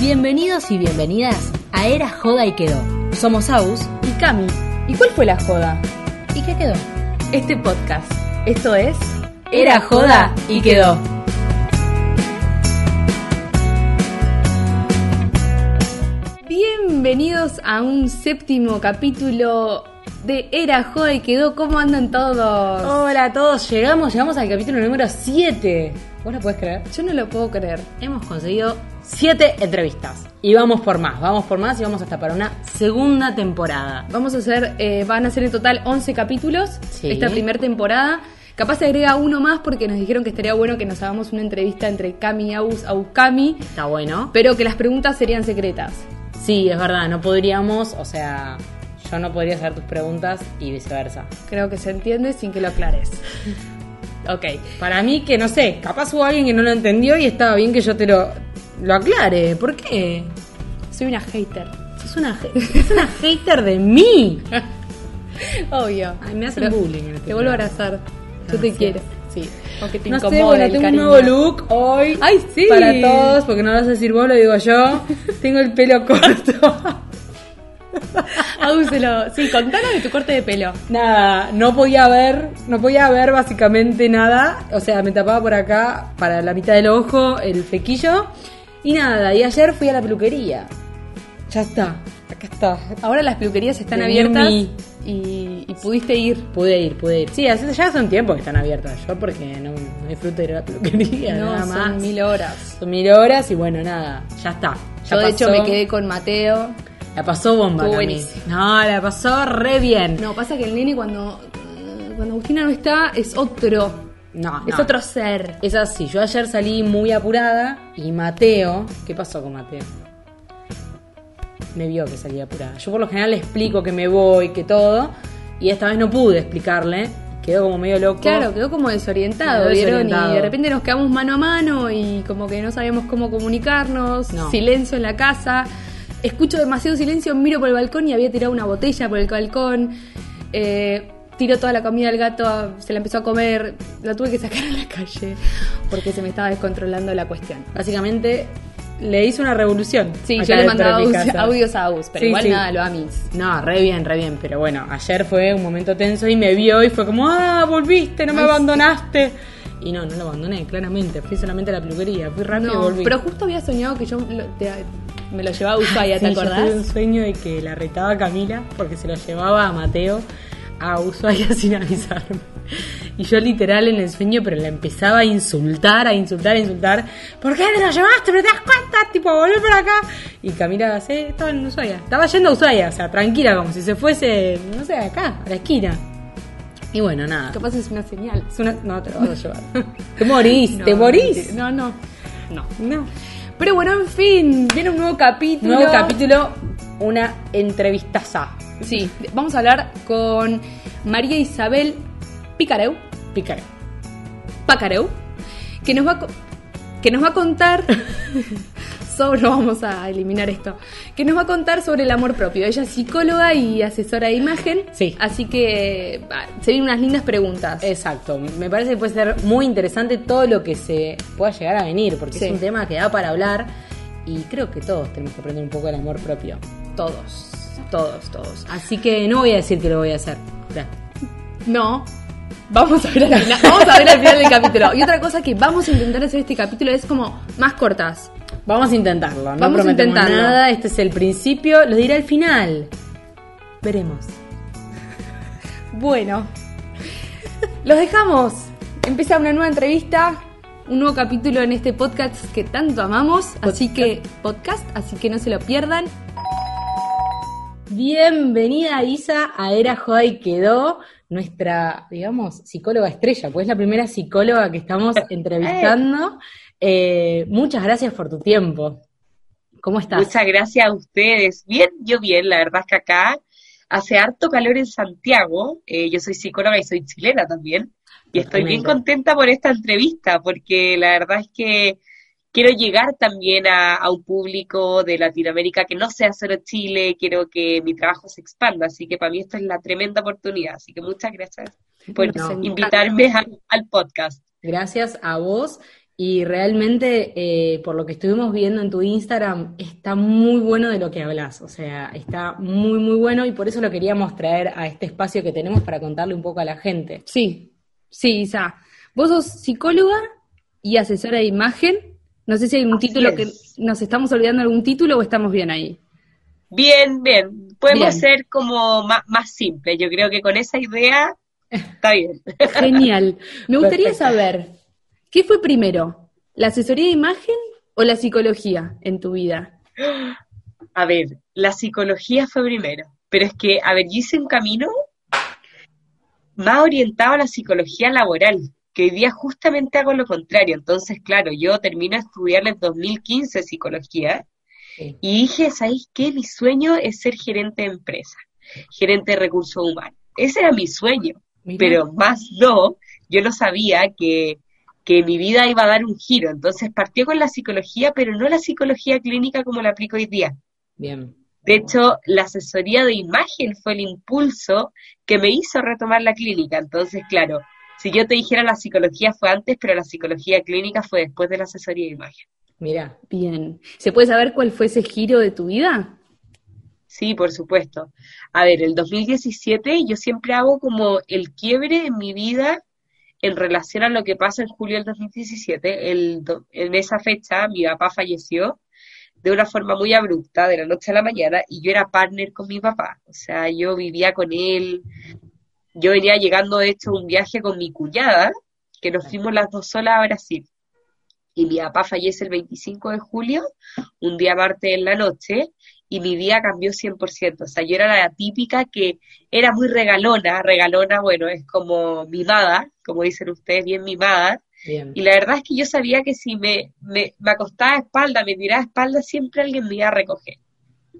Bienvenidos y bienvenidas a Era Joda y Quedó. Somos Aus y Cami. ¿Y cuál fue la joda? ¿Y qué quedó? Este podcast. Esto es Era Joda y Quedó. Bienvenidos a un séptimo capítulo de Era y Quedó. ¿Cómo andan todos? Hola a todos, llegamos, llegamos al capítulo número 7. ¿Vos lo podés creer? Yo no lo puedo creer. Hemos conseguido 7 entrevistas. Y vamos por más, vamos por más y vamos hasta para una segunda temporada. Vamos a hacer, eh, van a ser en total 11 capítulos Sí. esta primera temporada. Capaz se agrega uno más porque nos dijeron que estaría bueno que nos hagamos una entrevista entre Cami y Aus, Aus Cami, Está bueno. pero que las preguntas serían secretas. Sí, es verdad, no podríamos, o sea, yo no podría hacer tus preguntas y viceversa. Creo que se entiende sin que lo aclares. ok. Para mí que no sé, capaz hubo alguien que no lo entendió y estaba bien que yo te lo, lo aclare. ¿Por qué? Soy una hater. Sos una, sos una hater de mí. Obvio. Ay, me hacen Pero bullying en este Te vuelvo a abrazar. Yo te Gracias. quiero. Sí. Aunque te No sé, incomoda bueno, el tengo un nuevo look hoy. Ay, sí. Para todos, porque no lo vas a decir vos, lo digo yo. tengo el pelo corto. Áuselo. Sí, contanos de tu corte de pelo. Nada, no podía ver, no podía ver básicamente nada. O sea, me tapaba por acá, para la mitad del ojo, el flequillo. Y nada, y ayer fui a la peluquería. Ya está, acá está. Ahora las peluquerías están De abiertas y, y pudiste ir. Pude ir, pude ir. Sí, hace, ya hace un tiempo que están abiertas. Yo porque no, no disfruto de ir a la peluquería, No, nada más. son mil horas. Son mil horas y bueno, nada, ya está. Ya Yo de hecho me quedé con Mateo. La pasó bomba, Estuvo buenísimo. No, la pasó re bien. No, pasa que el nene cuando, cuando Agustina no está es otro. No, Es no. otro ser. Es así, yo ayer salí muy apurada y Mateo, ¿qué pasó con Mateo? Me vio que salí apurada. Yo por lo general le explico que me voy, que todo, y esta vez no pude explicarle. Quedó como medio loco. Claro, quedó como desorientado, ¿vieron? Y de repente nos quedamos mano a mano y como que no sabíamos cómo comunicarnos, No. silencio en la casa. Escucho demasiado silencio, miro por el balcón y había tirado una botella por el balcón. Eh, tiró toda la comida al gato, se la empezó a comer, la tuve que sacar a la calle porque se me estaba descontrolando la cuestión. Básicamente le hice una revolución. Sí, yo le mandaba audios, a Aus, pero Sí, igual sí. nada, lo amis. No, re bien, re bien. Pero bueno, ayer fue un momento tenso y me vio y fue como, ah, volviste, no me abandonaste. Y no, no lo abandoné, claramente. Fui solamente a la peluquería, fui rápido y No, volví. pero justo había soñado que yo lo- te- me lo llevaba a Ushuaia, ¿te Sí, yo tuve un acordás? sueño de que la retaba a Camila porque se lo llevaba a Mateo a Ushuaia sin avisarme. Y yo literal en el sueño, pero la empezaba a insultar, a insultar, a insultar. ¿Por qué te lo llevaste? ¿No te das cuenta? Tipo, volver para acá. Y Camila, sí, estaba en Ushuaia. Estaba yendo a Ushuaia, o sea, tranquila, como si se fuese, no sé, acá, a la esquina. Y bueno, nada. Capaz es una señal. Es una- No, te lo vas a llevar. Te morís, No, te morís. No, no. No. No. Pero bueno, en fin, viene un nuevo capítulo. Nuevo capítulo, una entrevistaza. Sí, vamos a hablar con María Isabel Picareu, Picaré. Pacareu, que nos va a, que nos va a contar sobre, vamos a eliminar esto, que nos va a contar sobre el amor propio. Ella es psicóloga y asesora de imagen, Sí. así que ah, se vienen unas lindas preguntas. Exacto, me parece que puede ser muy interesante todo lo que se pueda llegar a venir, porque Sí. es un tema que da para hablar y creo que todos tenemos que aprender un poco del amor propio. Todos, todos, todos. Así que no voy a decir que lo voy a hacer. No. Vamos a ver al final, vamos a ver al final del capítulo. Y otra cosa que vamos a intentar hacer este capítulo es como más cortas. Vamos a intentarlo, no Vamos a prometemos intentarlo. nada, este es el principio, lo diré al final. Veremos. Bueno, los dejamos. Empieza una nueva entrevista, un nuevo capítulo en este podcast que tanto amamos. Así que, podcast, así que no se lo pierdan. Bienvenida Isa a Era Joda y Quedó, nuestra, digamos, psicóloga estrella, pues es la primera psicóloga que estamos entrevistando. Eh, muchas gracias por tu tiempo. ¿Cómo estás? Muchas gracias a ustedes. Bien, yo bien, la verdad es que acá hace harto calor en Santiago. Eh, yo soy psicóloga y soy chilena también. Y estoy bien contenta por esta entrevista, porque la verdad es que quiero llegar también a, a un público de Latinoamérica que no sea solo Chile, quiero que mi trabajo se expanda, así que para mí esto es la tremenda oportunidad. Así que muchas gracias por invitarme al podcast. Gracias a vos. Y realmente, eh, por lo que estuvimos viendo en tu Instagram, está muy bueno de lo que hablas. O sea, está muy, muy bueno y por eso lo queríamos traer a este espacio que tenemos para contarle un poco a la gente. Sí, sí, Isa. Vos sos psicóloga y asesora de imagen. No sé si hay un título que nos estamos olvidando algún título o estamos bien ahí. Bien, bien. Podemos ser como más, más simple. Yo creo que con esa idea está bien. Genial. Me gustaría saber, ¿qué fue primero? ¿La asesoría de imagen o la psicología en tu vida? A ver, la psicología fue primero. Pero es que, a ver, yo hice un camino más orientado a la psicología laboral, que hoy día justamente hago lo contrario. Entonces, claro, yo termino de estudiar en 2015 psicología y dije, ¿sabéis qué? Mi sueño es ser gerente de empresa, gerente de recursos humanos. Ese era mi sueño, pero más no, yo no sabía que, que mi vida iba a dar un giro. Entonces partió con la psicología, pero no la psicología clínica como la aplico hoy día. Bien. De hecho, la asesoría de imagen fue el impulso que me hizo retomar la clínica. Entonces, claro, si yo te dijera la psicología fue antes, pero la psicología clínica fue después de la asesoría de imagen. Mira. Bien. ¿Se puede saber cuál fue ese giro de tu vida? Sí, por supuesto. A ver, el 2017 yo siempre hago como el quiebre en mi vida en relación a lo que pasa en julio del 2017. El, en esa fecha mi papá falleció de una forma muy abrupta, de la noche a la mañana, y yo era partner con mi papá. O sea, yo vivía con él. Yo venía llegando, de hecho, un viaje con mi cuñada, que nos fuimos las dos solas a Brasil y mi papá fallece el 25 de julio, un día martes en la noche, y mi día cambió 100%. O sea, yo era la típica que era muy regalona, regalona, bueno, es como mimada, como dicen ustedes, bien mimada. Y la verdad es que yo sabía que si me, me, me acostaba a espalda, me tiraba a espalda, siempre alguien me iba a recoger.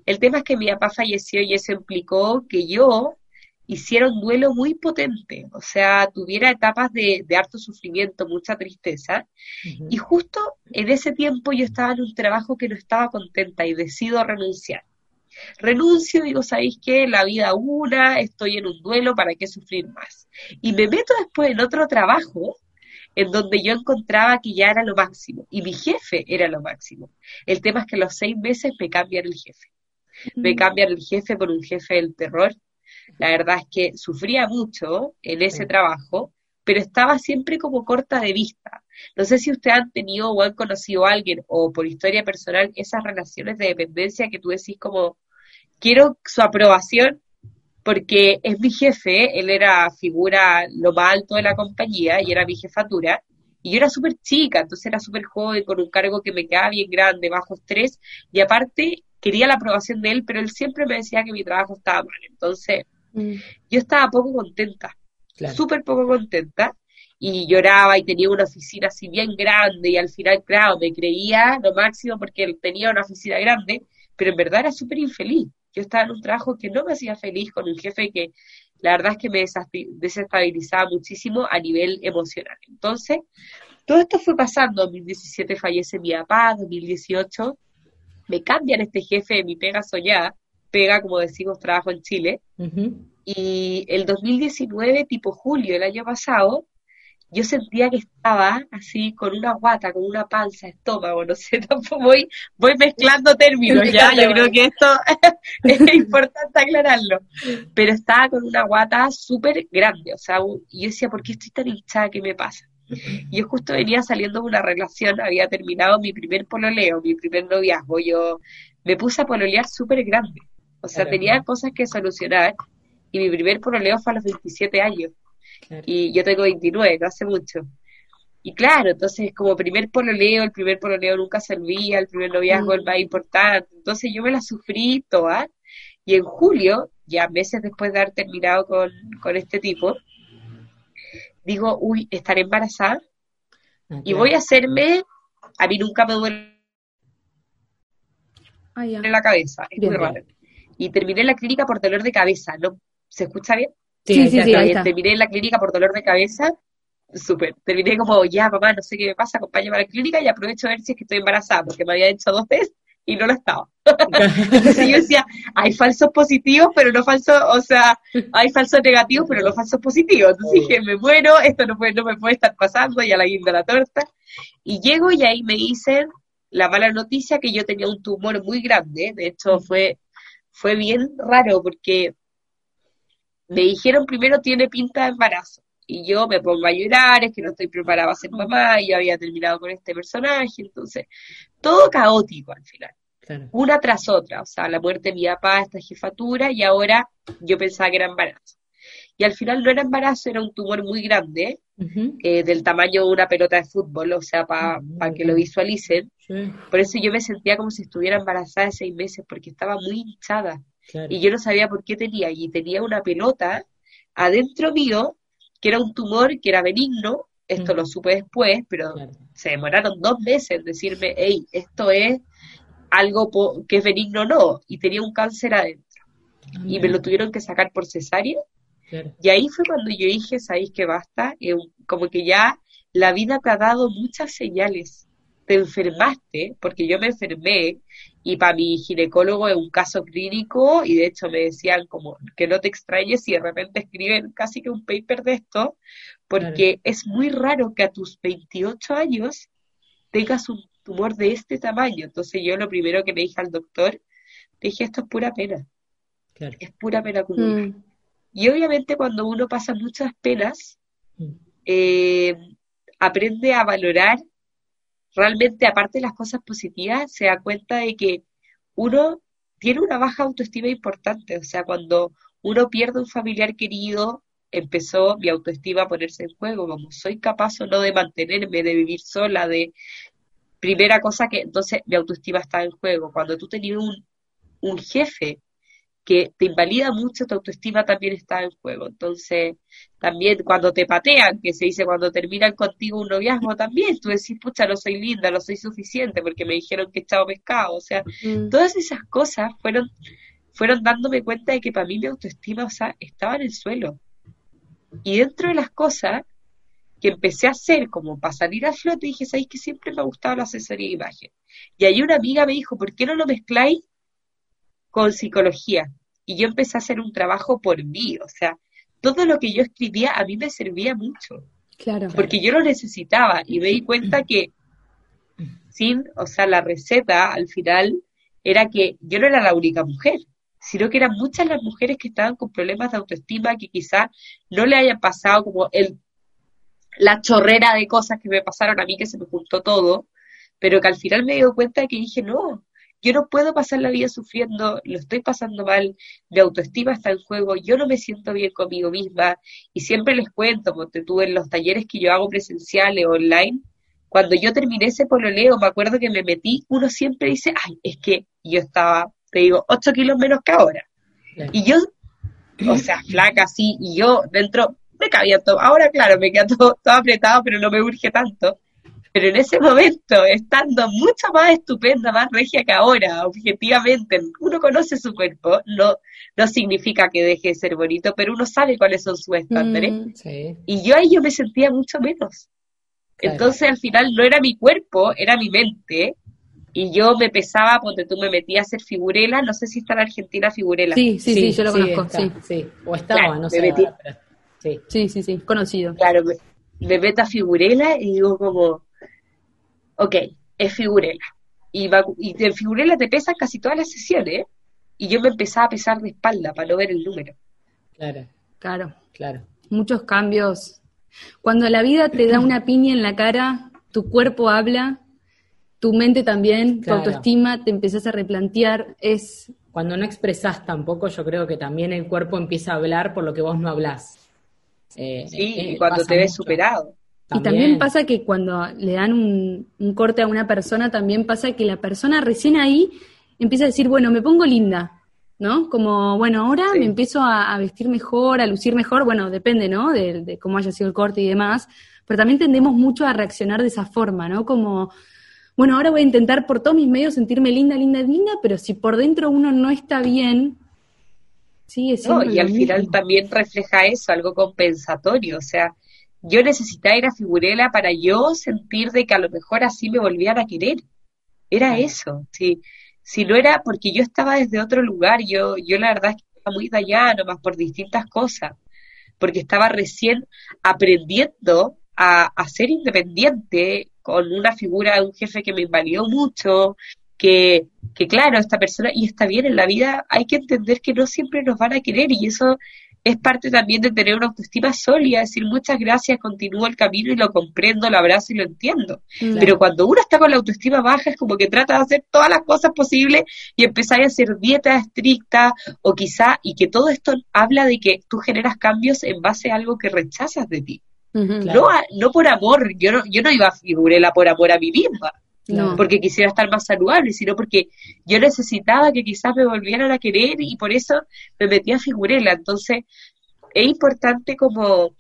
El tema es que mi papá falleció y eso implicó que yo hiciera un duelo muy potente, o sea, tuviera etapas de, harto sufrimiento, mucha tristeza, y justo en ese tiempo yo estaba en un trabajo que no estaba contenta y decido renunciar. Renuncio, digo, ¿sabéis qué? La vida una, estoy en un duelo, ¿para qué sufrir más? Y me meto después en otro trabajo en donde yo encontraba que ya era lo máximo, y mi jefe era lo máximo. El tema es que a los seis meses me cambian el jefe. Me cambian el jefe por un jefe del terror, la verdad es que sufría mucho en ese trabajo, pero estaba siempre como corta de vista. No sé si usted han tenido o han conocido a alguien o por historia personal esas relaciones de dependencia que tú decís como, quiero su aprobación porque es mi jefe, él era figura lo más alto de la compañía y era mi jefatura, y yo era súper chica, entonces era súper joven, con un cargo que me quedaba bien grande, bajo estrés, y aparte quería la aprobación de él, pero él siempre me decía que mi trabajo estaba mal. Entonces, mm. yo estaba poco contenta, súper poco contenta, y lloraba y tenía una oficina así bien grande, y al final, claro, me creía lo máximo porque tenía una oficina grande, pero en verdad era súper infeliz. Yo estaba en un trabajo que no me hacía feliz, con un jefe que la verdad es que me desestabilizaba muchísimo a nivel emocional. Entonces, todo esto fue pasando. En 2017 fallece mi papá, 2018 me cambian este jefe de mi pega soñada, pega, como decimos, trabajo en Chile, y el 2019, tipo julio del año pasado, yo sentía que estaba así con una guata, con una panza, estómago, no sé, tampoco voy, voy mezclando términos ya, yo creo que esto es importante aclararlo, pero estaba con una guata súper grande, o sea, y yo decía, ¿por qué estoy tan hinchada? ¿Qué me pasa? Yo justo venía saliendo de una relación, había terminado mi primer pololeo, mi primer noviazgo, yo me puse a pololear súper grande, o sea, tenía cosas que solucionar, y mi primer pololeo fue a los 27 años, y yo tengo 29, no hace mucho. Y claro, entonces como primer pololeo, el primer pololeo nunca servía, el primer noviazgo el más importante, entonces yo me la sufrí toda, y en julio, ya meses después de haber terminado con, con este tipo, digo, uy, estaré embarazada ah, y voy a hacerme, a mí nunca me duele ah, en la cabeza, es muy raro. Y terminé en la clínica por dolor de cabeza, ¿no? ¿Se escucha bien? Sí, sí, sí. Terminé en la clínica por dolor de cabeza, súper. Terminé como, ya, papá, no sé qué me pasa, acompáñame a la clínica y aprovecho a ver si es que estoy embarazada, porque me había hecho dos veces y no lo estaba. Entonces yo decía, hay falsos positivos, pero no falsos, o sea, hay falsos negativos, pero no falsos positivos. Entonces dije, me muero, esto no, puede, no me puede estar pasando, y a la guinda la torta. Y llego y ahí me dicen la mala noticia que yo tenía un tumor muy grande. De hecho, fue, fue bien raro porque me dijeron primero tiene pinta de embarazo. Y yo me pongo a llorar, es que no estoy preparada a ser mamá, y yo había terminado con este personaje, entonces, todo caótico al final. Una tras otra, o sea, la muerte de mi papá, esta jefatura, y ahora yo pensaba que era embarazo. Y al final no era embarazo, era un tumor muy grande, eh, del tamaño de una pelota de fútbol, o sea, para que lo visualicen. Por eso yo me sentía como si estuviera embarazada de seis meses, porque estaba muy hinchada. Y yo no sabía por qué tenía, y tenía una pelota adentro mío, que era un tumor que era benigno, esto lo supe después, pero se demoraron dos meses en decirme, hey, esto es algo que es benigno o no, y tenía un cáncer adentro. y me lo tuvieron que sacar por cesárea. Y ahí fue cuando yo dije, sabéis que basta, eh, como que ya la vida te ha dado muchas señales. Te enfermaste, porque yo me enfermé, y para mi ginecólogo es un caso clínico y de hecho me decían como que no te extrañes si de repente escriben casi que un paper de esto, porque es muy raro que a tus 28 años tengas un tumor de este tamaño. Entonces yo lo primero que le dije al doctor, dije, esto es pura pena. Es pura pena común. Mm. Y obviamente cuando uno pasa muchas penas, mm. eh, aprende a valorar realmente, aparte de las cosas positivas, se da cuenta de que uno tiene una baja autoestima importante. O sea, cuando uno pierde un familiar querido, empezó mi autoestima a ponerse en juego, como soy capaz o no de mantenerme, de vivir sola, de... Primera cosa que entonces mi autoestima está en juego. Cuando tú tenías un, un jefe que te invalida mucho, tu autoestima también está en juego. Entonces, también cuando te patean, que se dice cuando terminan contigo un noviazgo, también tú decís, pucha, no soy linda, no soy suficiente, porque me dijeron que echado pescado. O sea, mm. todas esas cosas fueron, fueron dándome cuenta de que para mí mi autoestima, o sea, estaba en el suelo. Y dentro de las cosas que empecé a hacer como para salir a flote, dije, ¿sabéis que siempre me ha gustado la asesoría de imagen? Y ahí una amiga me dijo, ¿por qué no lo mezcláis con psicología? y yo empecé a hacer un trabajo por mí, o sea, todo lo que yo escribía a mí me servía mucho. Claro. Porque yo lo necesitaba y me di cuenta que sin, o sea, la receta al final era que yo no era la única mujer, sino que eran muchas las mujeres que estaban con problemas de autoestima que quizá no le hayan pasado como el la chorrera de cosas que me pasaron a mí que se me juntó todo, pero que al final me di cuenta de que dije, no, yo no puedo pasar la vida sufriendo, lo estoy pasando mal, mi autoestima está en juego, yo no me siento bien conmigo misma y siempre les cuento, porque tuve en los talleres que yo hago presenciales online, cuando yo terminé ese pololeo, me acuerdo que me metí, uno siempre dice, ay, es que yo estaba, te digo, 8 kilos menos que ahora. Y yo, o sea, flaca así, y yo dentro me cabía todo. Ahora, claro, me queda todo, todo apretado, pero no me urge tanto. Pero en ese momento, estando mucho más estupenda, más regia que ahora, objetivamente, uno conoce su cuerpo, no, no significa que deje de ser bonito, pero uno sabe cuáles son sus estándares. Mm, y yo ahí yo me sentía mucho menos. Entonces al final no era mi cuerpo, era mi mente. Y yo me pesaba, porque tú me metías a hacer figurela, no sé si está en Argentina figurela. Sí, sí, sí, yo lo conozco, sí. sí. O estaba, no sé. sí. sí, sí, sí, conocido. Claro, me, me meto a figurela y digo como, ok, es figurela. Y, y en figurela te pesan casi todas las sesiones, y yo me empezaba a pesar de espalda para no ver el número. Claro. Claro. Claro. Muchos cambios. Cuando la vida te da una piña en la cara, tu cuerpo habla, tu mente también, tu autoestima, te empezás a replantear, es... Cuando no expresás tampoco, yo creo que también el cuerpo empieza a hablar por lo que vos no hablás. Eh, sí, y eh, cuando te ves superado. Y también pasa que cuando le dan un, corte a una persona, también pasa que la persona recién ahí empieza a decir, bueno, me pongo linda, ¿no? Como, bueno, ahora me empiezo a, vestir mejor, a lucir mejor, bueno, depende, ¿no? De, cómo haya sido el corte y demás, pero también tendemos mucho a reaccionar de esa forma, ¿no? Como, bueno, ahora voy a intentar por todos mis medios sentirme linda, linda, linda, pero si por dentro uno no está bien, sigue siendo. No, y al final también refleja eso, algo compensatorio, o sea, yo necesitaba ir a Figurela para yo sentir de que a lo mejor así me volvían a querer. Era eso, sí. si no era porque yo estaba desde otro lugar, yo, yo la verdad es que estaba muy allá, nomás por distintas cosas, porque estaba recién aprendiendo a, a ser independiente con una figura de un jefe que me invalidó mucho, que, que claro, esta persona, y está bien en la vida, hay que entender que no siempre nos van a querer y eso es parte también de tener una autoestima sólida, decir muchas gracias, continúo el camino y lo comprendo, lo abrazo y lo entiendo. Pero cuando uno está con la autoestima baja es como que trata de hacer todas las cosas posibles y empezar a hacer dieta estricta o quizá, y que todo esto habla de que tú generas cambios en base a algo que rechazas de ti. no, no por amor, yo no, yo no iba a figurarla por amor a mi misma. No. porque quisiera estar más saludable, sino porque yo necesitaba que quizás me volvieran a querer y por eso me metí a figurela. Entonces, es importante como,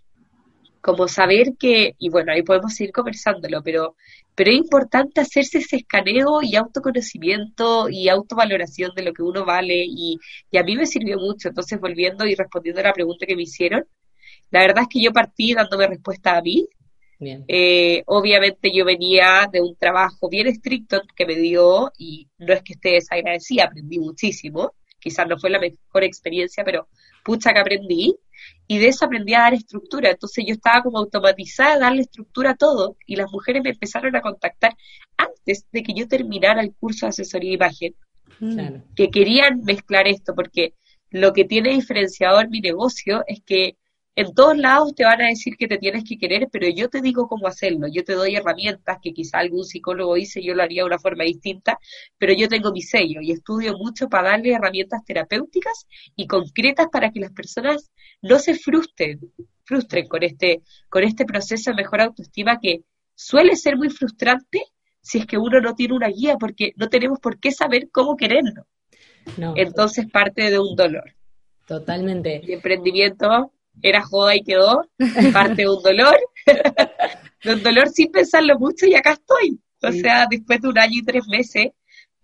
como saber que, y bueno, ahí podemos seguir conversándolo, pero, pero es importante hacerse ese escaneo y autoconocimiento y autovaloración de lo que uno vale y, y a mí me sirvió mucho. Entonces, volviendo y respondiendo a la pregunta que me hicieron, la verdad es que yo partí dándome respuesta a mí, eh, obviamente yo venía de un trabajo bien estricto que me dio, y no es que esté desagradecida, aprendí muchísimo, quizás no fue la mejor experiencia, pero pucha que aprendí, y de eso aprendí a dar estructura, entonces yo estaba como automatizada a darle estructura a todo, y las mujeres me empezaron a contactar antes de que yo terminara el curso de asesoría de imagen, mm. que querían mezclar esto, porque lo que tiene diferenciador mi negocio es que en todos lados te van a decir que te tienes que querer, pero yo te digo cómo hacerlo. Yo te doy herramientas que quizá algún psicólogo dice, yo lo haría de una forma distinta, pero yo tengo mi sello y estudio mucho para darle herramientas terapéuticas y concretas para que las personas no se frustren, frustren con este, con este proceso de mejor autoestima que suele ser muy frustrante si es que uno no tiene una guía, porque no tenemos por qué saber cómo quererlo. Entonces parte de un dolor. Totalmente. Y emprendimiento era joda y quedó, parte de un dolor, de un dolor sin pensarlo mucho y acá estoy. O sea, después de un año y tres meses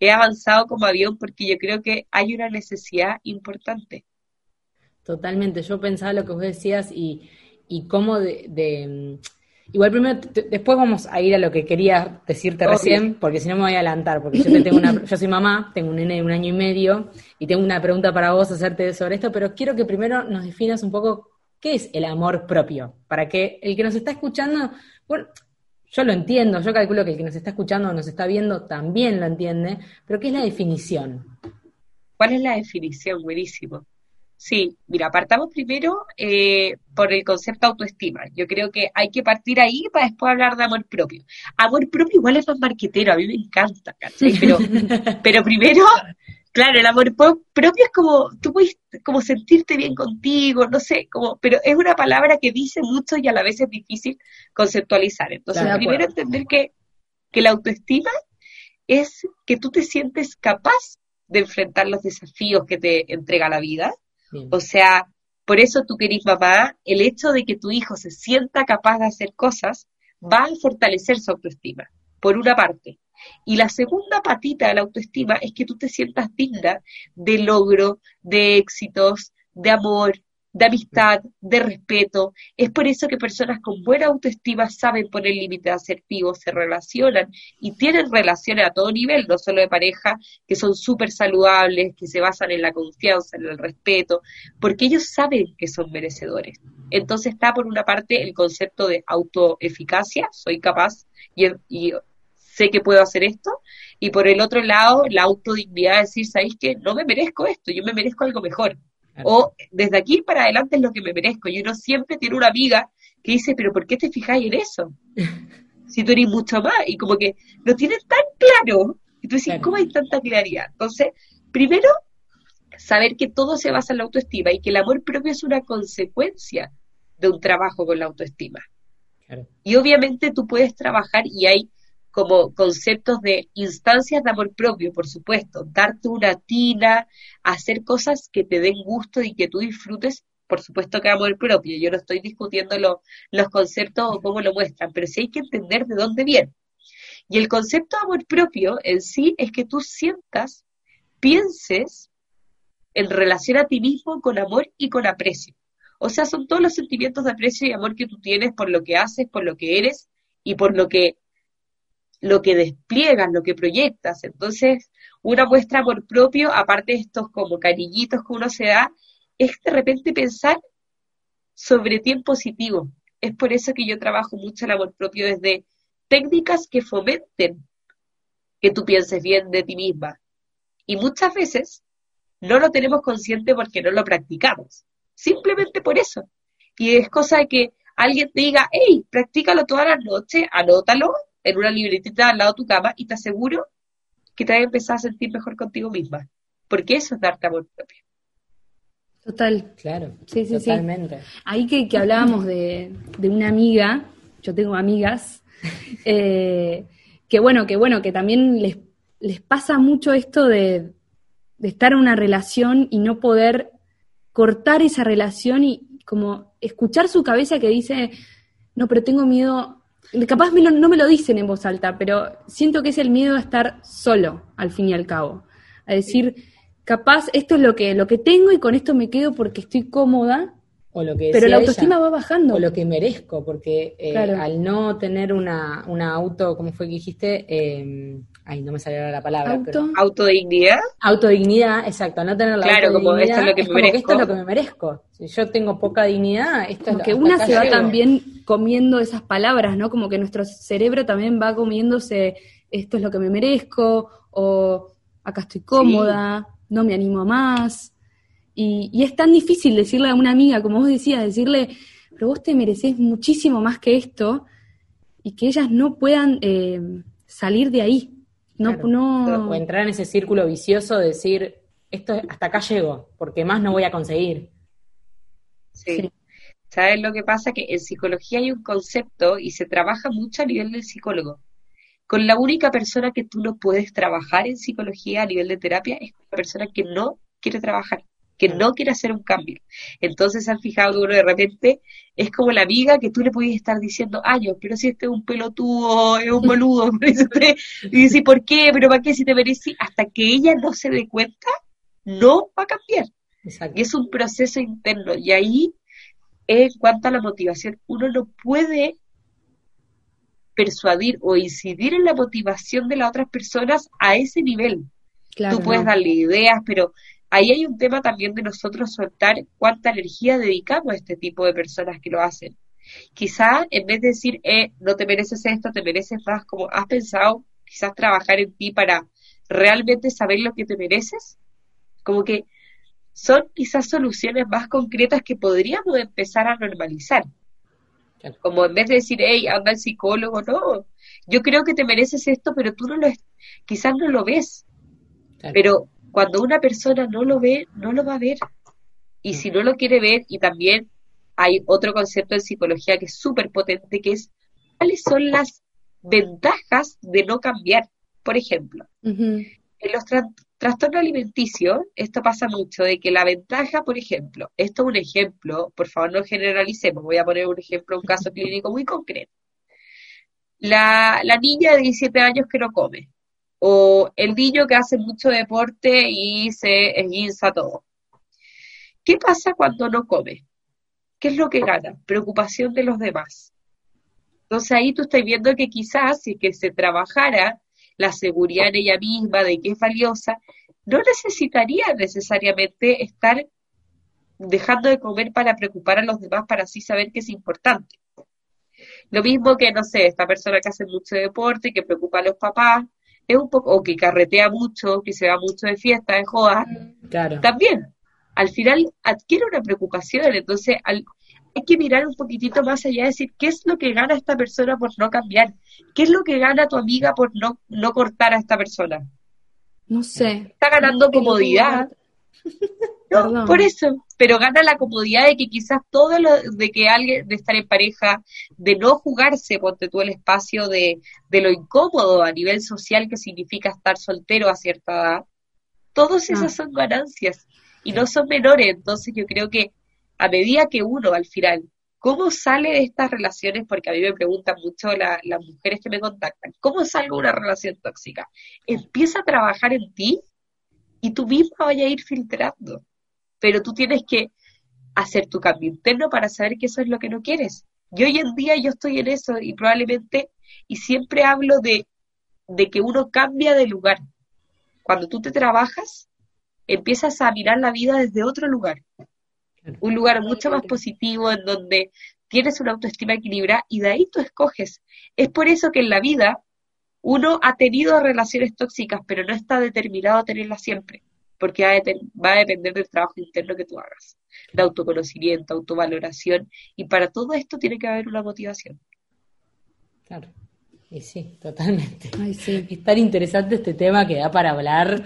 he avanzado como avión porque yo creo que hay una necesidad importante. Totalmente, yo pensaba lo que vos decías y, y cómo de, Igual primero, después vamos a ir a lo que quería decirte recién, porque si no me voy a adelantar, porque yo, tengo una, yo soy mamá, tengo un nene de un año y medio, y tengo una pregunta para vos hacerte sobre esto, pero quiero que primero nos definas un poco ¿Qué es el amor propio? Para que el que nos está escuchando, bueno, yo lo entiendo, yo calculo que el que nos está escuchando o nos está viendo también lo entiende, pero ¿qué es la definición? ¿Cuál es la definición? Buenísimo. Sí, mira, partamos primero eh, por el concepto autoestima. Yo creo que hay que partir ahí para después hablar de amor propio. Amor propio igual es más marquetero, a mí me encanta, ¿cachai? Pero, pero primero Claro, el amor propio es como, tú puedes como sentirte bien contigo, no sé, como, pero es una palabra que dice mucho y a la vez es difícil conceptualizar. Entonces, primero entender que, que la autoestima es que tú te sientes capaz de enfrentar los desafíos que te entrega la vida. O sea, por eso tú querís mamá, el hecho de que tu hijo se sienta capaz de hacer cosas va a fortalecer su autoestima, por una parte. Y la segunda patita de la autoestima es que tú te sientas digna de logro, de éxitos, de amor, de amistad, de respeto. Es por eso que personas con buena autoestima saben poner límites asertivos, se relacionan y tienen relaciones a todo nivel, no solo de pareja, que son súper saludables, que se basan en la confianza, en el respeto, porque ellos saben que son merecedores. Entonces está por una parte el concepto de autoeficacia, soy capaz, y, y sé que puedo hacer esto, y por el otro lado, la autodignidad de decir, ¿sabéis qué? No me merezco esto, yo me merezco algo mejor. O desde aquí para adelante es lo que me merezco. Y uno siempre tiene una amiga que dice, pero ¿por qué te fijáis en eso? si tú eres mucho más, y como que lo tienes tan claro, y tú dices, ¿cómo hay tanta claridad? Entonces, primero, saber que todo se basa en la autoestima y que el amor propio es una consecuencia de un trabajo con la autoestima. Y obviamente tú puedes trabajar y hay como conceptos de instancias de amor propio, por supuesto, darte una tina, hacer cosas que te den gusto y que tú disfrutes, por supuesto que amor propio, yo no estoy discutiendo los conceptos o cómo lo muestran, pero sí hay que entender de dónde viene. Y el concepto de amor propio en sí es que tú sientas, pienses en relación a ti mismo con amor y con aprecio. O sea, son todos los sentimientos de aprecio y amor que tú tienes por lo que haces, por lo que eres y por lo que lo que despliegas, lo que proyectas. Entonces, una muestra amor propio, aparte de estos como cariñitos que uno se da, es de repente pensar sobre ti en positivo. Es por eso que yo trabajo mucho el amor propio desde técnicas que fomenten que tú pienses bien de ti misma. Y muchas veces no lo tenemos consciente porque no lo practicamos. Simplemente por eso. Y es cosa de que alguien te diga, hey, practícalo todas las noches, anótalo en una libretita al lado de tu cama y te aseguro que te vas a empezar a sentir mejor contigo misma. Porque eso es darte amor propio. Total. Claro, Sí, sí, sí. totalmente. Ahí que, que hablábamos de, de una amiga, yo tengo amigas, eh, que bueno, que bueno, que también les, les pasa mucho esto de, de estar en una relación y no poder cortar esa relación y como escuchar su cabeza que dice, no, pero tengo miedo, capaz me lo- no me lo dicen en voz alta, pero siento que es el miedo a estar solo, al fin y al cabo. A decir, capaz esto es lo que, lo que tengo y con esto me quedo porque estoy cómoda, O lo que pero la autoestima ella, va bajando. O lo que merezco, porque eh, Claro. al no tener una, una auto, ¿cómo fue que dijiste? Eh, ay, no me salió la palabra. pero- Auto. Autodignidad, Autodignidad, exacto, al no tener la Claro, como esto es lo que me como merezco. esto es lo que me merezco. Si yo tengo poca dignidad, esto Como es que hasta una se va llego. también comiendo esas palabras, ¿no? Como que nuestro cerebro también va comiéndose esto es lo que me merezco, o acá estoy cómoda, no me animo más. Y, y es tan difícil decirle a una amiga, como vos decías, decirle, pero vos te mereces muchísimo más que esto, y que ellas no puedan eh, salir de ahí. No, Claro. no, O entrar en ese círculo vicioso de decir, esto hasta acá llego, porque más no voy a conseguir. Sí. Sí. ¿Sabes lo que pasa? Que en psicología hay un concepto y se trabaja mucho a nivel del psicólogo. Con la única persona que tú no puedes trabajar en psicología a nivel de terapia es con la persona que no quiere trabajar, que no quiere hacer un cambio. Entonces han fijado que uno de repente es como la amiga que tú le puedes estar diciendo años, pero si este es un pelotudo, es un boludo, y dices, ¿por qué? ¿Pero para qué si te mereces? Hasta que ella no se dé cuenta, no va a cambiar. Exacto. Y es un proceso interno. Y ahí, en cuanto a la motivación, uno no puede persuadir o incidir en la motivación de las otras personas a ese nivel. claro, Tú puedes no. darle ideas, pero ahí hay un tema también de nosotros soltar cuánta energía dedicamos a este tipo de personas que lo hacen. Quizá en vez de decir, eh, no te mereces esto, te mereces más, como has pensado quizás trabajar en ti para realmente saber lo que te mereces, como que son quizás soluciones más concretas que podríamos empezar a normalizar. Como en vez de decir, hey, anda al psicólogo, no. Yo creo que te mereces esto, pero tú no lo, es- quizás no lo ves. Claro. Pero cuando una persona no lo ve, no lo va a ver. Y si no lo quiere ver, y también hay otro concepto en psicología que es súper potente, que es cuáles son las ventajas de no cambiar. Por ejemplo, en los tra- trastornos alimenticios, esto pasa mucho, de que la ventaja, por ejemplo, esto es un ejemplo, por favor no generalicemos, voy a poner un ejemplo, un caso clínico muy concreto. La, la niña de 17 años que no come, o el niño que hace mucho deporte y se esguinza todo. ¿Qué pasa cuando no come? ¿Qué es lo que gana? Preocupación de los demás. Entonces ahí tú estás viendo que quizás si que se trabajara la seguridad en ella misma de que es valiosa, no necesitaría necesariamente estar dejando de comer para preocupar a los demás para así saber que es importante. Lo mismo que, no sé, esta persona que hace mucho deporte, que preocupa a los papás, es un poco, o que carretea mucho, que se va mucho de fiesta, de joda, Claro. también, al final adquiere una preocupación, entonces al- hay que mirar un poquitito más allá y decir, ¿qué es lo que gana esta persona por no cambiar? ¿Qué es lo que gana tu amiga por no, no cortar a esta persona? No sé. Está ganando comodidad. No, por eso, pero gana la comodidad de que quizás todo lo de que alguien, de estar en pareja, de no jugarse, ponte tú el espacio de, de lo incómodo a nivel social que significa estar soltero a cierta edad, todas esas Ah. son ganancias y no son menores, entonces yo creo que a medida que uno al final, ¿cómo sale de estas relaciones? Porque a mí me preguntan mucho la- las mujeres que me contactan, ¿cómo salgo de una relación tóxica? Empieza a trabajar en ti y tú misma vaya a ir filtrando pero tú tienes que hacer tu cambio interno para saber que eso es lo que no quieres. Y hoy en día yo estoy en eso y probablemente, y siempre hablo de de que uno cambia de lugar. Cuando tú te trabajas, empiezas a mirar la vida desde otro lugar. Un lugar mucho más positivo en donde tienes una autoestima equilibrada y de ahí tú escoges. Es por eso que en la vida uno ha tenido relaciones tóxicas, pero no está determinado a tenerlas siempre, porque va a, depender del trabajo interno que tú hagas, de autoconocimiento, autovaloración, y para todo esto tiene que haber una motivación. Claro. Y sí, totalmente. Ay, sí. Es tan interesante este tema que da para hablar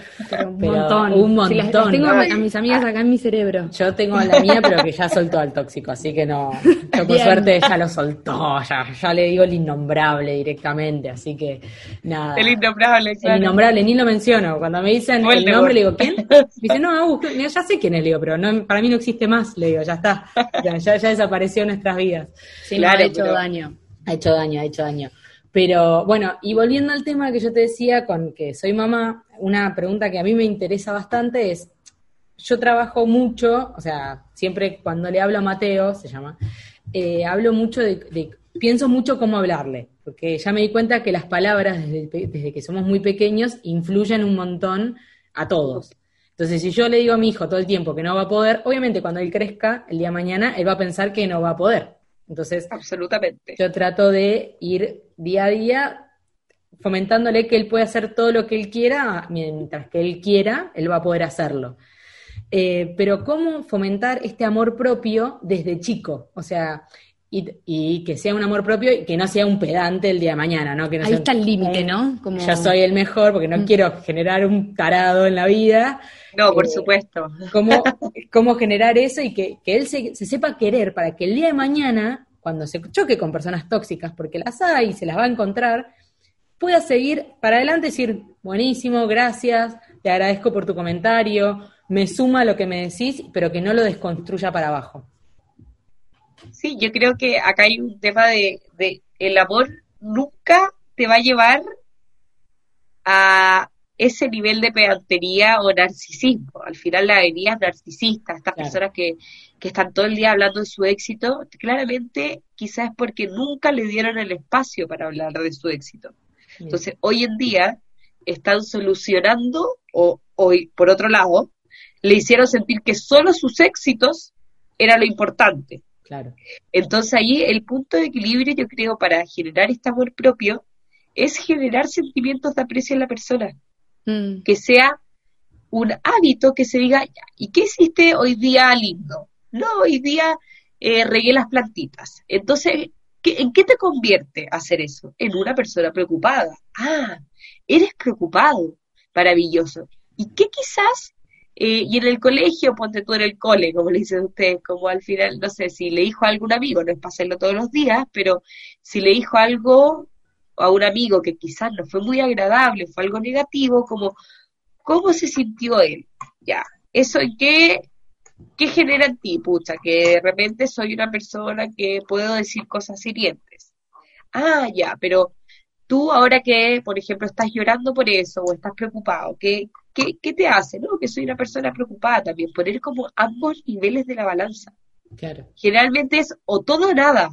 un montón. Un montón. tengo a mis amigas acá en mi cerebro. Yo tengo a la mía, pero que ya soltó al tóxico, así que no. Yo por suerte ya lo soltó, ya, ya le digo el innombrable directamente, así que nada. El innombrable, claro. El innombrable, ni lo menciono. Cuando me dicen el nombre, le digo, ¿quién? Me dicen, no, ya sé quién es, le digo, pero no, para mí no existe más, le digo, ya está. Ya, ya, desapareció en nuestras vidas. Sí, claro, ha hecho daño. Ha hecho daño, ha hecho daño. Pero bueno, y volviendo al tema que yo te decía con que soy mamá, una pregunta que a mí me interesa bastante es, yo trabajo mucho, o sea, siempre cuando le hablo a Mateo, se llama, eh, hablo mucho de, pienso mucho cómo hablarle, porque ya me di cuenta que las palabras desde, desde que somos muy pequeños influyen un montón a todos. Entonces, si yo le digo a mi hijo todo el tiempo que no va a poder, obviamente cuando él crezca, el día de mañana, él va a pensar que no va a poder. Entonces, absolutamente. Yo trato de ir día a día fomentándole que él puede hacer todo lo que él quiera, mientras que él quiera, él va a poder hacerlo. Eh, pero cómo fomentar este amor propio desde chico, o sea, y, que sea un amor propio y que no sea un pedante el día de mañana, ¿no? Que Ahí está el límite, ¿no? Como... Yo soy el mejor porque no mm. quiero generar un tarado en la vida. No, por eh, supuesto. Cómo, cómo generar eso y que, él se, se sepa querer para que el día de mañana cuando se choque con personas tóxicas, porque las hay y se las va a encontrar, pueda seguir para adelante y decir, buenísimo, gracias, te agradezco por tu comentario, me suma lo que me decís, pero que no lo desconstruya para abajo. Sí, yo creo que acá hay un tema de, de el amor nunca te va a llevar a ese nivel de pedantería o narcisismo. Al final la avenida es narcisista, estas personas que, que están todo el día hablando de su éxito, claramente quizás es porque nunca le dieron el espacio para hablar de su éxito. Entonces, hoy en día están solucionando, o hoy, por otro lado, le hicieron sentir que solo sus éxitos era lo importante. Claro. Entonces ahí el punto de equilibrio, yo creo, para generar este amor propio, es generar sentimientos de aprecio en la persona. Mm. Que sea un hábito que se diga, ¿y qué hiciste hoy día lindo? No, hoy día eh, regué las plantitas. Entonces, ¿en qué te convierte hacer eso? En una persona preocupada. Ah, eres preocupado. Maravilloso. ¿Y qué quizás, eh, y en el colegio, ponte tú en el cole, como le dicen ustedes, como al final, no sé, si le dijo a algún amigo, no es para hacerlo todos los días, pero si le dijo algo a un amigo que quizás no fue muy agradable, fue algo negativo, como, ¿cómo se sintió él? Ya, eso qué, qué genera en ti, pucha, que de repente soy una persona que puedo decir cosas hirientes. Ah, ya, pero tú ahora que, por ejemplo, estás llorando por eso o estás preocupado, ¿qué, qué, qué te hace? No, que soy una persona preocupada también, poner como ambos niveles de la balanza. Claro. Generalmente es o todo o nada.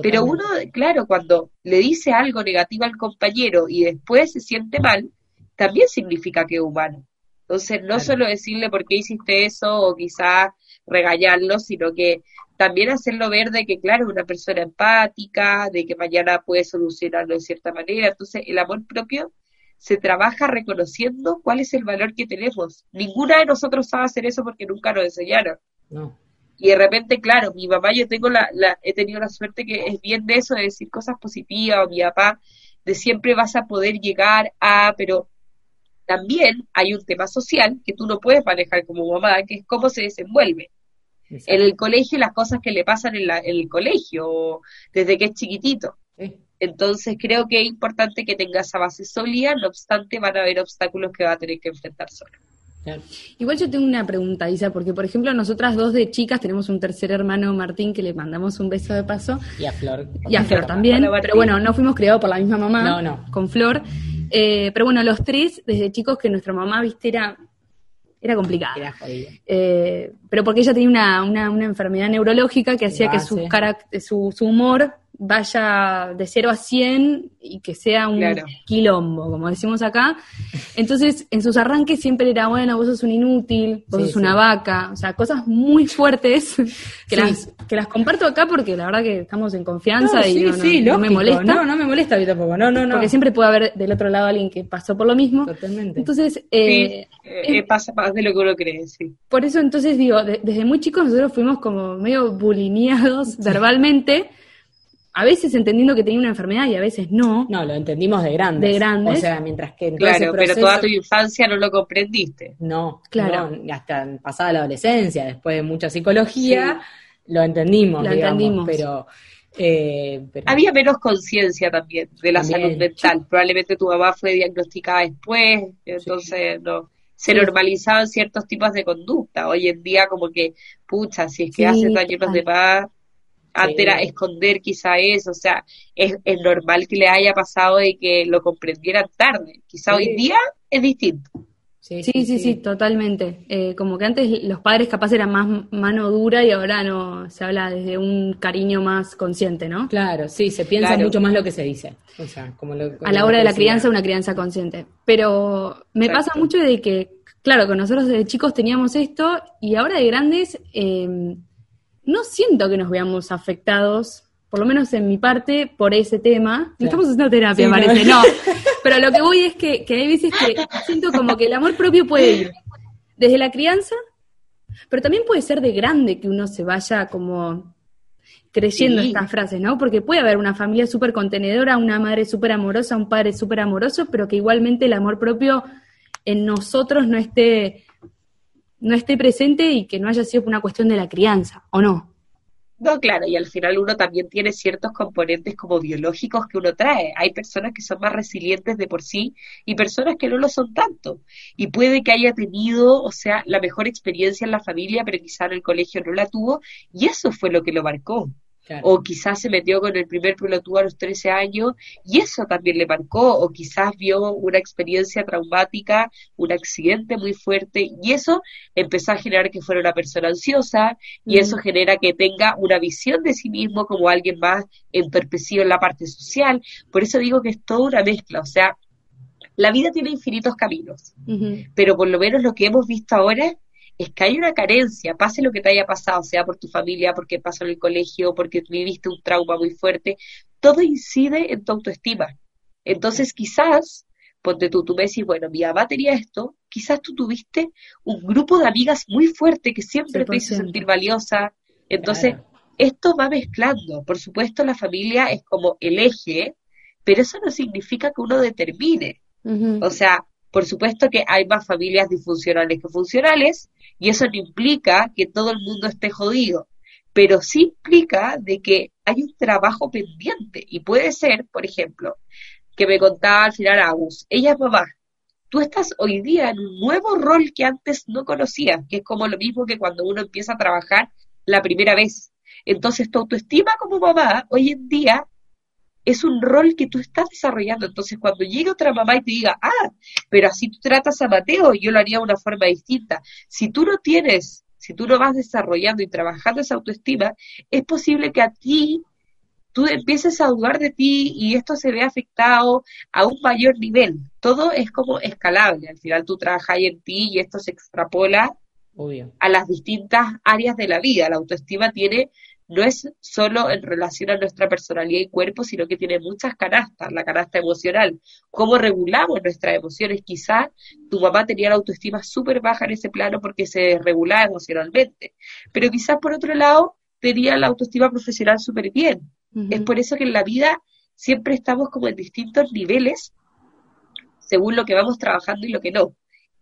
Pero uno, claro, cuando le dice algo negativo al compañero y después se siente mal, también significa que es humano. Entonces, no solo decirle por qué hiciste eso o quizás regañarlo, sino que también hacerlo ver de que, claro, es una persona empática, de que mañana puede solucionarlo de cierta manera. Entonces, el amor propio se trabaja reconociendo cuál es el valor que tenemos. Ninguna de nosotros sabe hacer eso porque nunca nos enseñaron. No. Y de repente, claro, mi papá, yo tengo la, la, he tenido la suerte que es bien de eso, de decir cosas positivas, o mi papá, de siempre vas a poder llegar a, pero también hay un tema social que tú no puedes manejar como mamá, que es cómo se desenvuelve. En el colegio, las cosas que le pasan en, la, en el colegio, desde que es chiquitito. Entonces creo que es importante que tenga esa base sólida, no obstante van a haber obstáculos que va a tener que enfrentar sola. Igual yo tengo una pregunta, Isa, porque por ejemplo nosotras dos de chicas tenemos un tercer hermano, Martín, que le mandamos un beso de paso. Y a Flor. Y a Flor también. Pero bueno, no fuimos criados por la misma mamá. No, no. Con Flor. Eh, pero bueno, los tres, desde chicos, que nuestra mamá, viste, era, era complicada. Era eh, pero porque ella tenía una, una, enfermedad neurológica que hacía que su, su, su humor vaya de 0 a 100 y que sea un Claro. quilombo, como decimos acá. Entonces, en sus arranques siempre era, bueno, vos sos un inútil, vos Sí, sos una sí. vaca, o sea, cosas muy fuertes que, Sí. las, que las comparto acá porque la verdad que estamos en confianza No, y sí, no, no- sí, no me molesta. No, no me molesta a mí tampoco. No, no, no. Porque siempre puede haber del otro lado alguien que pasó por lo mismo. Totalmente. Entonces, eh, Sí, eh, pasa más de lo que uno cree, sí. por eso entonces digo, de- desde muy chicos nosotros fuimos como medio bulineados verbalmente, a veces entendiendo que tenía una enfermedad y a veces no. No, lo entendimos de grandes. De grandes. O sea, mientras que en todo ese Claro, pero toda tu infancia no lo comprendiste. No, Claro. no, hasta pasada la adolescencia, después de mucha psicología, lo entendimos, Lo digamos, entendimos. pero... eh, pero- Había menos conciencia también de la También. salud mental. Probablemente tu mamá fue diagnosticada después, entonces no se Sí. normalizaban ciertos tipos de conducta. Hoy en día como que, pucha, si es que Sí, haces daño a los demás, antes era esconder quizá eso, o sea, es, es normal que le haya pasado y que lo comprendieran tarde. Quizá Sí. hoy día es distinto. Sí, sí, sí, totalmente. Eh, como que antes los padres capaz eran más mano dura y ahora no se habla desde un cariño más consciente, ¿no? Claro, sí, se piensa Claro. mucho más lo que se dice. O sea, como lo, a la como hora de la que crianza, una crianza consciente. Pero me Exacto. pasa mucho de que, claro, con nosotros desde chicos teníamos esto y ahora de grandes eh, no siento que nos veamos afectados, por lo menos en mi parte, por ese tema. Claro. Estamos haciendo terapia, Sí, parece, no. no. Pero lo que voy es que, que hay veces que siento como que el amor propio puede ir desde la crianza, pero también puede ser de grande que uno se vaya como creyendo Sí. estas frases, ¿no? Porque puede haber una familia súper contenedora, una madre súper amorosa, un padre súper amoroso, pero que igualmente el amor propio en nosotros no esté, no esté presente y que no haya sido una cuestión de la crianza, ¿o no? No, claro, y al final uno también tiene ciertos componentes como biológicos que uno trae. Hay personas que son más resilientes de por sí y personas que no lo son tanto. Y puede que haya tenido, o sea, la mejor experiencia en la familia, pero quizá en el colegio no la tuvo, y eso fue lo que lo marcó. Claro. O quizás se metió con el primer pelotudo a los 13 años y eso también le marcó. O quizás vio una experiencia traumática, un accidente muy fuerte y eso empezó a generar que fuera una persona ansiosa y Mm. eso genera que tenga una visión de sí mismo como alguien más entorpecido en la parte social. Por eso digo que es toda una mezcla. O sea, la vida tiene infinitos caminos pero por lo menos lo que hemos visto ahora es que hay una carencia, pase lo que te haya pasado, sea por tu familia, porque pasó en el colegio, porque viviste un trauma muy fuerte, todo incide en tu autoestima. Entonces quizás, ponte tú, tú me decís, bueno, mi mamá tenía esto, quizás tú tuviste un grupo de amigas muy fuerte que siempre te hizo 100%. sentir valiosa. Entonces, Claro. esto va mezclando. Por supuesto, la familia es como el eje, pero eso no significa que uno determine. O sea, por supuesto que hay más familias disfuncionales que funcionales y eso no implica que todo el mundo esté jodido, pero sí implica de que hay un trabajo pendiente y puede ser, por ejemplo, que me contaba al final Agus, ella es mamá, tú estás hoy día en un nuevo rol que antes no conocías, que es como lo mismo que cuando uno empieza a trabajar la primera vez. Entonces tu autoestima como mamá hoy en día es un rol que tú estás desarrollando. Entonces, cuando llegue otra mamá y te diga, ah, pero así tú tratas a Mateo, yo lo haría de una forma distinta. Si tú no tienes, si tú no vas desarrollando y trabajando esa autoestima, es posible que a ti tú empieces a dudar de ti y esto se ve afectado a un mayor nivel. Todo es como escalable. Al final tú trabajas en ti y esto se extrapola Obvio. a las distintas áreas de la vida. La autoestima tiene, no es solo en relación a nuestra personalidad y cuerpo, sino que tiene muchas canastas, la canasta emocional. ¿Cómo regulamos nuestras emociones? Quizás tu mamá tenía la autoestima súper baja en ese plano porque se desregulaba emocionalmente, pero quizás por otro lado tenía la autoestima profesional súper bien. Es por eso que en la vida siempre estamos como en distintos niveles según lo que vamos trabajando y lo que no.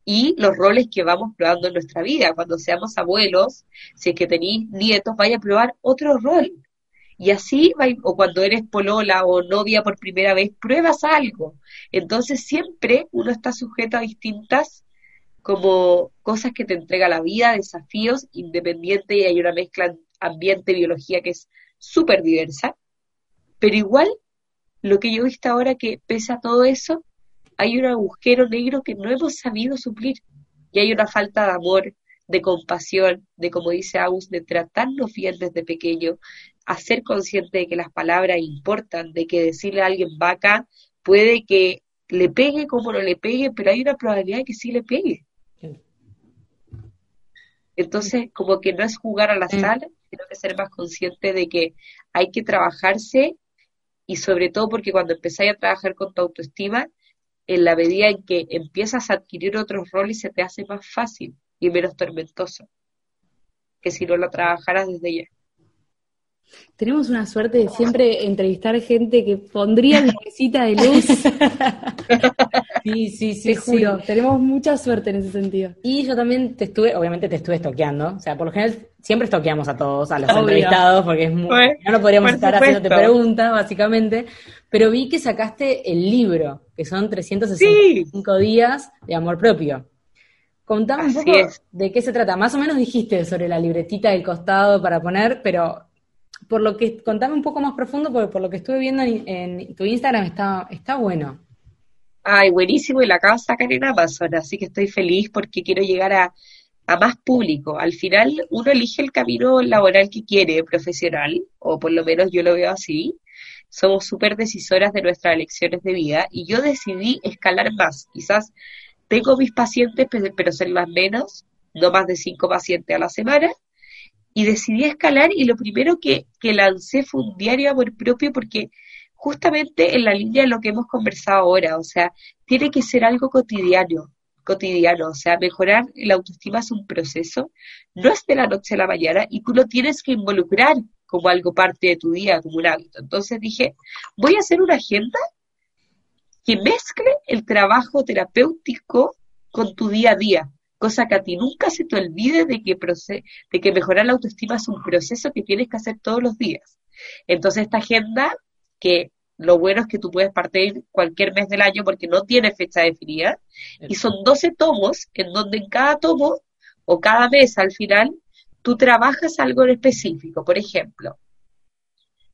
Y los roles que vamos probando en nuestra vida. Cuando seamos abuelos, si es que tenéis nietos, vaya a probar otro rol. Y así, o cuando eres polola o novia por primera vez, pruebas algo. Entonces siempre uno está sujeto a distintas como cosas que te entrega la vida, desafíos, independiente y hay una mezcla en ambiente, biología que es súper diversa. Pero igual, lo que yo he visto ahora que pese a todo eso, hay un agujero negro que no hemos sabido suplir. Y hay una falta de amor, de compasión, de como dice Agus, de tratarnos bien desde pequeño, hacer consciente de que las palabras importan, de que decirle a alguien vaca puede que le pegue como no le pegue, pero hay una probabilidad de que sí le pegue. Entonces, como que no es jugar a la sala, sino que ser más consciente de que hay que trabajarse y sobre todo porque cuando empezáis a trabajar con tu autoestima, en la medida en que empiezas a adquirir otros roles se te hace más fácil y menos tormentoso que si no lo trabajaras desde ya. Tenemos una suerte de siempre entrevistar gente que pondría mi mesita de luz. Sí, sí, sí, Te juro, tenemos mucha suerte en ese sentido. Y yo también te estuve, obviamente te estuve estoqueando, o sea, por lo general siempre estoqueamos a todos, a los Obvio. entrevistados, porque es muy, Pues, no lo podríamos estar supuesto. haciéndote preguntas, básicamente, pero vi que sacaste el libro, que son 365 días de amor propio. Contame un poco es. de qué se trata. Más o menos dijiste sobre la libretita del costado para poner, pero por lo que contame un poco más profundo, porque por lo que estuve viendo en, en tu Instagram está, está bueno. Ay, buenísimo, y la acabo de sacar en Amazon, así que estoy feliz porque quiero llegar a, a más público. Al final, uno elige el camino laboral que quiere, profesional, o por lo menos yo lo veo así. Somos súper decisoras de nuestras elecciones de vida y yo decidí escalar más. Quizás tengo mis pacientes, pe- pero ser más menos, no más de cinco pacientes a la semana. Y decidí escalar y lo primero que, que lancé fue un diario amor propio porque justamente en la línea de lo que hemos conversado ahora, o sea, tiene que ser algo cotidiano, cotidiano, o sea, mejorar la autoestima es un proceso, no es de la noche a la mañana y tú lo tienes que involucrar como algo parte de tu día, como un hábito. Entonces dije, voy a hacer una agenda que mezcle el trabajo terapéutico con tu día a día, cosa que a ti nunca se te olvide de que, de que mejorar la autoestima es un proceso que tienes que hacer todos los días. Entonces esta agenda, que lo bueno es que tú puedes partir cualquier mes del año porque no tiene fecha definida, y son 12 tomos en donde en cada tomo o cada mes al final tú trabajas algo en específico. Por ejemplo,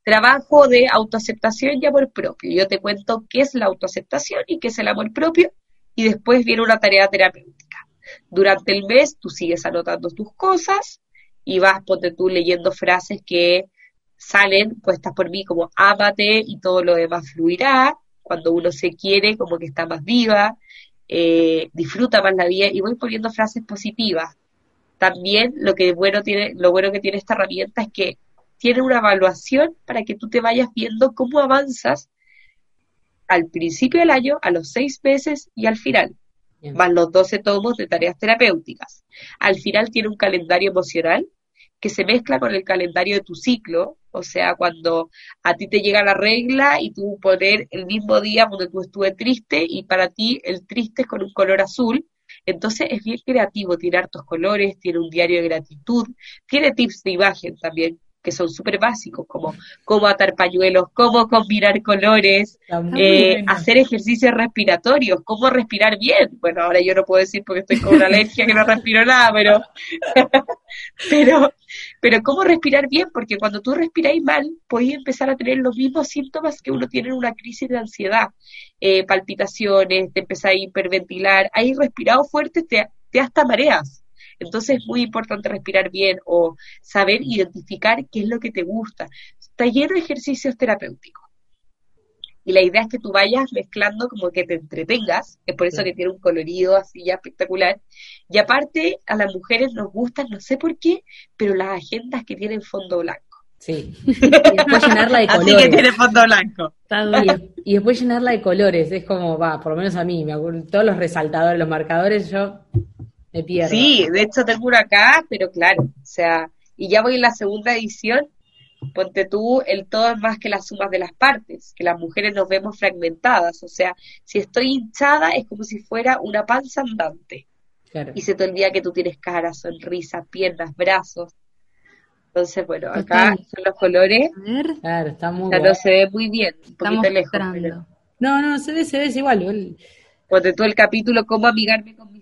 trabajo de autoaceptación y amor propio. Yo te cuento qué es la autoaceptación y qué es el amor propio y después viene una tarea terapéutica. Durante el mes tú sigues anotando tus cosas y vas, ponte tú, leyendo frases que salen puestas por mí como ámate y todo lo demás fluirá. Cuando uno se quiere, como que está más viva, eh, disfruta más la vida y voy poniendo frases positivas. También lo que bueno tiene, lo bueno que tiene esta herramienta es que tiene una evaluación para que tú te vayas viendo cómo avanzas al principio del año, a los seis meses y al final, Bien. más los 12 tomos de tareas terapéuticas. Al final tiene un calendario emocional que se mezcla con el calendario de tu ciclo, o sea, cuando a ti te llega la regla y tú poner el mismo día donde tú estuve triste y para ti el triste es con un color azul, entonces es bien creativo, tiene hartos colores, tiene un diario de gratitud, tiene tips de imagen también que son súper básicos, como cómo atar pañuelos, cómo combinar colores, eh, hacer ejercicios respiratorios, cómo respirar bien. Bueno, ahora yo no puedo decir porque estoy con una alergia que no respiro nada, pero, pero, pero cómo respirar bien, porque cuando tú respiráis mal, podéis empezar a tener los mismos síntomas que uno tiene en una crisis de ansiedad, Eh, palpitaciones, te empezás a hiperventilar, ahí respirado fuerte te, te hasta mareas. Entonces es muy importante respirar bien o saber identificar qué es lo que te gusta. Está lleno de ejercicios terapéuticos. Y la idea es que tú vayas mezclando como que te entretengas, es por eso que tiene un colorido así ya espectacular. Y aparte, a las mujeres nos gustan, no sé por qué, pero las agendas que tienen fondo blanco. Sí. Y después llenarla de Así colores. que tiene fondo blanco. Está duro. Y después llenarla de colores, es como, va, por lo menos a mí, me acuerdo, todos los resaltadores, los marcadores, yo me pierdo. Sí, de hecho tengo uno acá, pero claro, o sea, y ya voy en la segunda edición, ponte tú, el todo es más que las sumas de las partes, que las mujeres nos vemos fragmentadas, o sea, si estoy hinchada es como si fuera una panza andante, Claro. y se te olvida que tú tienes cara, sonrisa, piernas, brazos. Entonces, bueno, acá son los colores, A ver, Claro, está muy o sea, bueno. no se ve muy bien, un estamos poquito lejos, mostrando. pero No, no, se ve, se ve, es igual. ponte tú el capítulo cómo amigarme con mis emociones.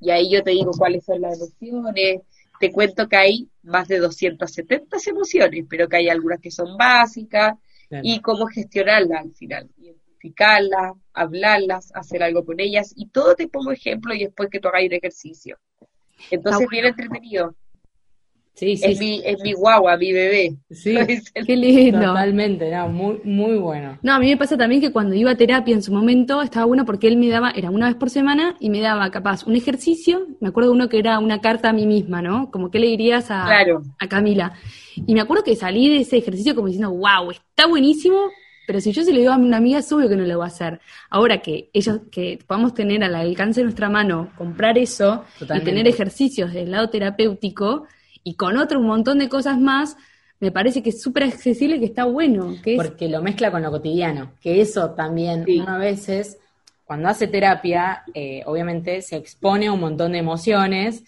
Y ahí yo te digo cuáles son las emociones, te cuento que hay más de 270 emociones, pero que hay algunas que son básicas. Y cómo gestionarlas al final, identificarlas, hablarlas, hacer algo con ellas. Y todo te pongo ejemplo y después que tú hagas un ejercicio. Entonces, bien entretenido. Sí, sí, Es mi, es mi guagua, mi bebé. sí, Qué lindo. totalmente, no, muy, muy bueno. No, a mí me pasa también que cuando iba a terapia en su momento estaba bueno porque él me daba, era una vez por semana y me daba capaz un ejercicio, me acuerdo uno que era una carta a mí misma, ¿no? Como que le dirías a, Claro. a Camila. Y me acuerdo que salí de ese ejercicio como diciendo, wow, está buenísimo, pero si yo se lo digo a una amiga es obvio que no lo va a hacer. Ahora que ellos, que podamos tener al alcance de nuestra mano, comprar eso Totalmente. y tener ejercicios del lado terapéutico y con otro un montón de cosas más, me parece que es súper accesible y que está bueno. Que es, Porque lo mezcla con lo cotidiano, que eso también Sí. uno a veces, cuando hace terapia, eh, obviamente se expone a un montón de emociones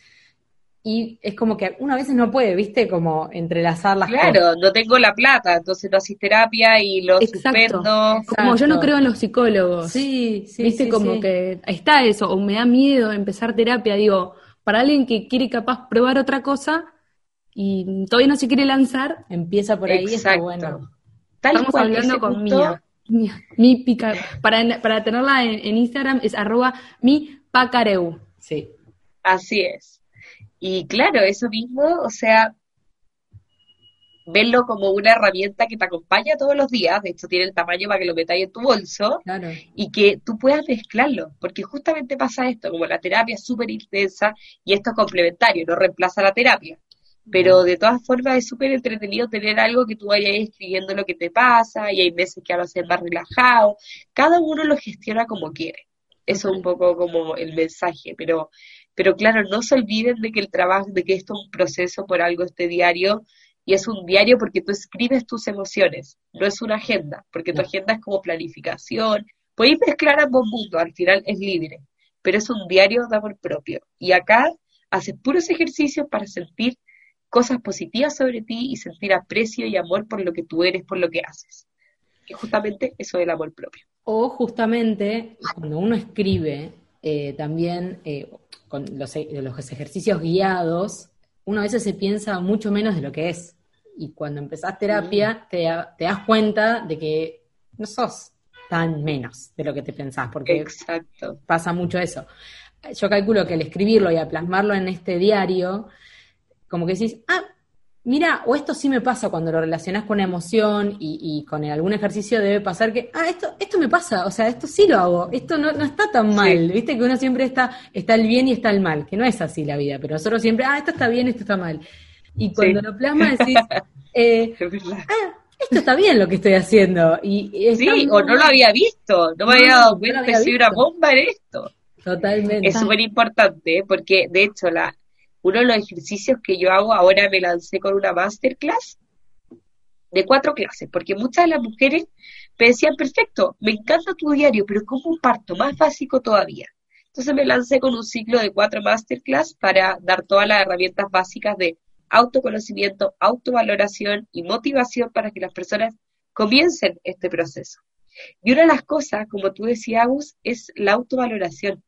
y es como que uno a veces no puede, viste, como entrelazar las cosas. Claro, no tengo la plata, entonces no haces terapia y lo Exacto. suspendo. Como yo no Exacto. creo en los psicólogos. Sí, sí, Viste, sí, como sí. que está eso, o me da miedo empezar terapia, digo, para alguien que quiere capaz probar otra cosa y todavía no se quiere lanzar, Empieza por ahí, está Exacto. bueno. Tal estamos cual, hablando con punto- Mía. Mi pica, para, para tenerla en, en Instagram es arroba mi pacareu. Sí. Así es. Y claro, eso mismo, o sea, verlo como una herramienta que te acompaña todos los días, de hecho tiene el tamaño para que lo metáis en tu bolso, Claro. y que tú puedas mezclarlo, porque justamente pasa esto, como la terapia es súper intensa y esto es complementario, no reemplaza la terapia, pero de todas formas es súper entretenido tener algo que tú vayas escribiendo lo que te pasa y hay veces que ahora ser más relajado, cada uno lo gestiona como quiere, eso es un poco como el mensaje, pero, pero claro, no se olviden de que el trabajo, de que esto es un proceso por algo este diario, y es un diario porque tú escribes tus emociones, no es una agenda, porque tu agenda es como planificación, Podéis mezclar ambos mundos, al final es libre, pero es un diario de amor propio. Y acá haces puros ejercicios para sentir cosas positivas sobre ti y sentir aprecio y amor por lo que tú eres, por lo que haces. Que justamente eso es el amor propio. O justamente cuando uno escribe, eh, también eh, con los, e- los ejercicios guiados, uno a veces se piensa mucho menos de lo que es. Y cuando empezás terapia, te, da- te das cuenta de que no sos tan menos de lo que te pensás, porque Exacto. pasa mucho eso. Yo calculo que al escribirlo y al plasmarlo en este diario, como que decís, ah, mira, o esto sí me pasa cuando lo relacionás con una emoción y, y con algún ejercicio debe pasar que, ah, esto, esto me pasa, o sea, esto sí lo hago, esto no, no está tan mal, viste que uno siempre está, está el bien y está el mal, que no es así la vida, pero nosotros siempre, ah, esto está bien, esto está mal. Y cuando Sí. lo plasmas decís, eh, ah, esto está bien lo que estoy haciendo. Y, Sí, muy o no lo había visto, no me No, había dado cuenta que soy una bomba en esto. Totalmente. Es súper importante, ¿eh? porque de hecho la, uno de los ejercicios que yo hago ahora me lancé con una masterclass de cuatro clases, porque muchas de las mujeres me decían, perfecto, me encanta tu diario, pero ¿cómo parto? Más básico todavía. Entonces me lancé con un ciclo de cuatro masterclass para dar todas las herramientas básicas de autoconocimiento, autovaloración y motivación para que las personas comiencen este proceso. Y una de las cosas, como tú decías, Agus, es la autovaloración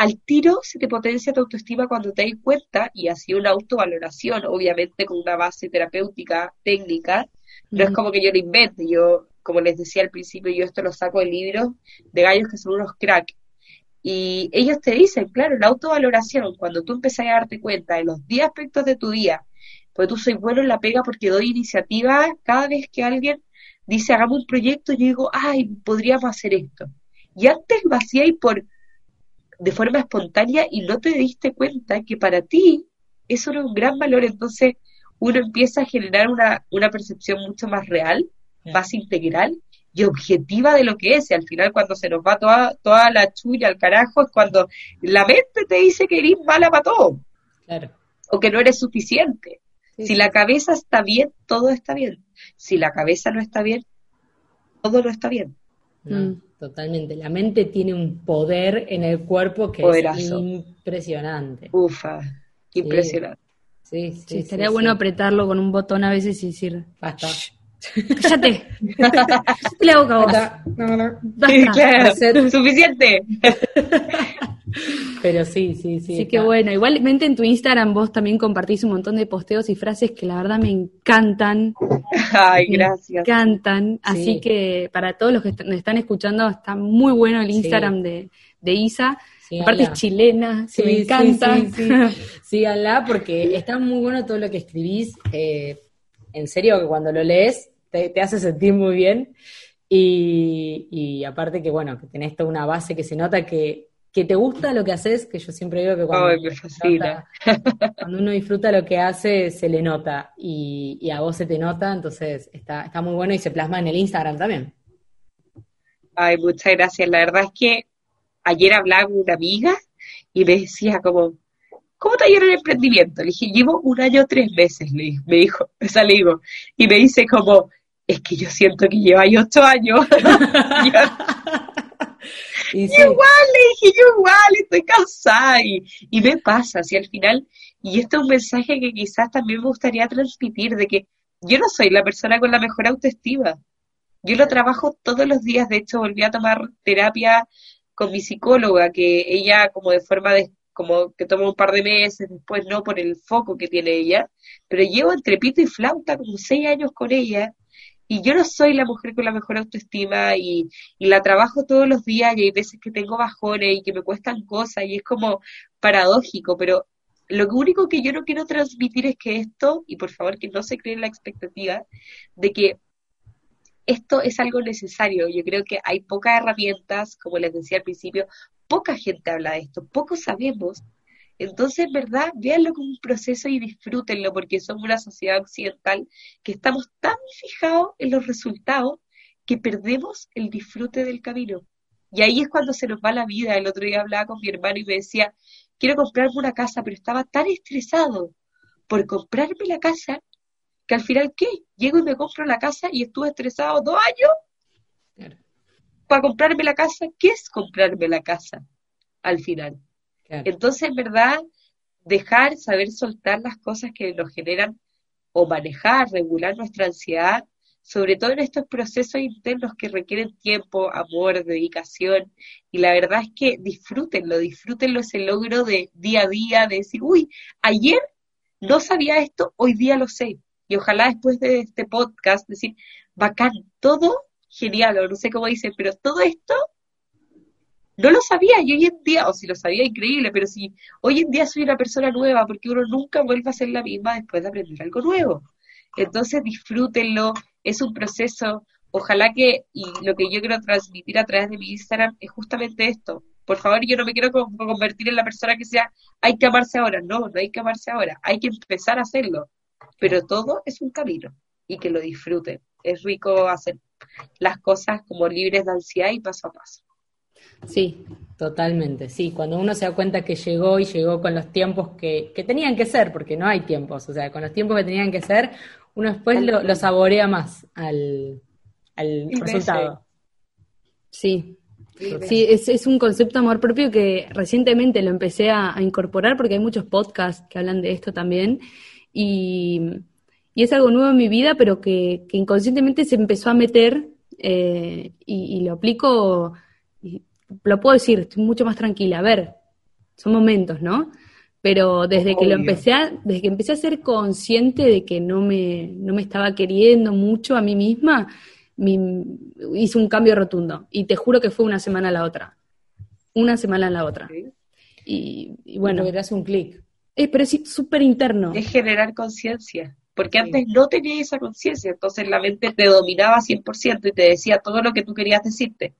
al tiro se te potencia tu autoestima cuando te das cuenta y así una autovaloración, obviamente con una base terapéutica, técnica, no es como que yo lo invente, yo, como les decía al principio, yo esto lo saco de libros de gallos que son unos crack. Y ellos te dicen, claro, la autovaloración, cuando tú empezás a darte cuenta de los 10 aspectos de tu día, pues tú soy bueno en la pega porque doy iniciativa cada vez que alguien dice, hagamos un proyecto, yo digo, ay, podríamos hacer esto. Y antes lo hacíais por de forma espontánea y no te diste cuenta que para ti eso era un gran valor, entonces uno empieza a generar una, una percepción mucho más real, más integral y objetiva de lo que es, y al final cuando se nos va toda, toda la chulla al carajo es cuando la mente te dice que eres mala para todo, Claro. o que no eres suficiente. Sí, Si la cabeza está bien, todo está bien. Si la cabeza no está bien, todo no está bien. No, Mm. Totalmente. La mente tiene un poder en el cuerpo que Poderazo. es impresionante. Ufa, impresionante. Sí, sí, Sí, sí, estaría sí. bueno apretarlo con un botón a veces y decir, Basta. cállate, cállate la boca vos. Basta. No, no. Basta. Claro, suficiente. Pero sí, sí, sí. Así que bueno, igualmente en tu Instagram vos también compartís un montón de posteos y frases que la verdad me encantan. Ay, gracias. Me encantan. Así que para todos los que nos están escuchando, está muy bueno el Instagram de, de Isa. Aparte es chilena, sí, me encanta. Sí, Síganla porque está muy bueno todo lo que escribís. Eh, en serio, que cuando lo lees te, te hace sentir muy bien. Y, y, aparte que, bueno, que tenés toda una base que se nota que, que te gusta lo que haces, que yo siempre digo que cuando, cuando uno disfruta lo que hace, se le nota. Y, y, a vos se te nota, entonces está, está muy bueno y se plasma en el Instagram también. Ay, muchas gracias. La verdad es que ayer hablaba con una amiga y me decía como, ¿cómo te ha ido el emprendimiento? Le dije, llevo un año tres meses, le, me dijo, digo. Y me dice como, es que yo siento que lleva ahí ocho años. y, igual, le dije, yo igual, estoy cansada. Y, y me pasa, así al final, y esto es un mensaje que quizás también me gustaría transmitir, de que yo no soy la persona con la mejor autoestima. Yo lo trabajo todos los días, de hecho volví a tomar terapia con mi psicóloga, que ella como de forma de, como que toma un par de meses, después no por el foco que tiene ella, pero llevo entre pito y flauta como seis años con ella, y yo no soy la mujer con la mejor autoestima y, y, la trabajo todos los días y hay veces que tengo bajones y que me cuestan cosas y es como paradójico, pero lo único que yo no quiero transmitir es que esto, y por favor que no se creen la expectativa, de que esto es algo necesario. Yo creo que hay pocas herramientas, como les decía al principio, poca gente habla de esto, poco sabemos. Entonces, ¿verdad? Véanlo como un proceso y disfrútenlo, porque somos una sociedad occidental que estamos tan fijados en los resultados que perdemos el disfrute del camino. Y ahí es cuando se nos va la vida. El otro día hablaba con mi hermano y me decía, quiero comprarme una casa, pero estaba tan estresado por comprarme la casa que al final, ¿qué? Llego y me compro la casa y estuve estresado dos años para comprarme la casa. ¿Qué es comprarme la casa al final? Entonces, ¿verdad? Dejar, saber soltar las cosas que nos generan o manejar, regular nuestra ansiedad, sobre todo en estos procesos internos que requieren tiempo, amor, dedicación. Y la verdad es que disfrútenlo, disfrútenlo ese logro de día a día, de decir, uy, ayer no sabía esto, hoy día lo sé. Y ojalá después de este podcast decir, bacán, todo genial, o no sé cómo dice, pero todo esto no lo sabía y hoy en día, o si lo sabía, increíble, pero si hoy en día soy una persona nueva, porque uno nunca vuelve a ser la misma después de aprender algo nuevo. Entonces disfrútenlo, es un proceso, ojalá que, y lo que yo quiero transmitir a través de mi Instagram es justamente esto. Por favor, yo no me quiero convertir en la persona que sea, hay que amarse ahora, no, no hay que amarse ahora, hay que empezar a hacerlo pero todo es un camino y que lo disfruten. Es rico hacer las cosas como libres de ansiedad y paso a paso. Sí, totalmente, sí. Cuando uno se da cuenta que llegó y llegó con los tiempos que, que tenían que ser, porque no hay tiempos, o sea, con los tiempos que tenían que ser, uno después lo, saborea más al, al resultado. Sí, Sí, es, es, un concepto de amor propio que recientemente lo empecé a, a, incorporar porque hay muchos podcasts que hablan de esto también y, es algo nuevo en mi vida, pero que, inconscientemente se empezó a meter eh, y, lo aplico, y lo puedo decir, estoy mucho más tranquila. A ver, son momentos, ¿no? Pero desde que lo empecé a, desde que empecé a ser consciente de que no me, no me estaba queriendo mucho a mí misma, hice un cambio rotundo. Y te juro que fue una semana a la otra. Una semana a la otra. Y, y, bueno. Hace un clic. Es, pero es súper interno. Es generar conciencia, porque antes no tenía esa conciencia, entonces la mente te dominaba 100% y te decía todo lo que tú querías decirte.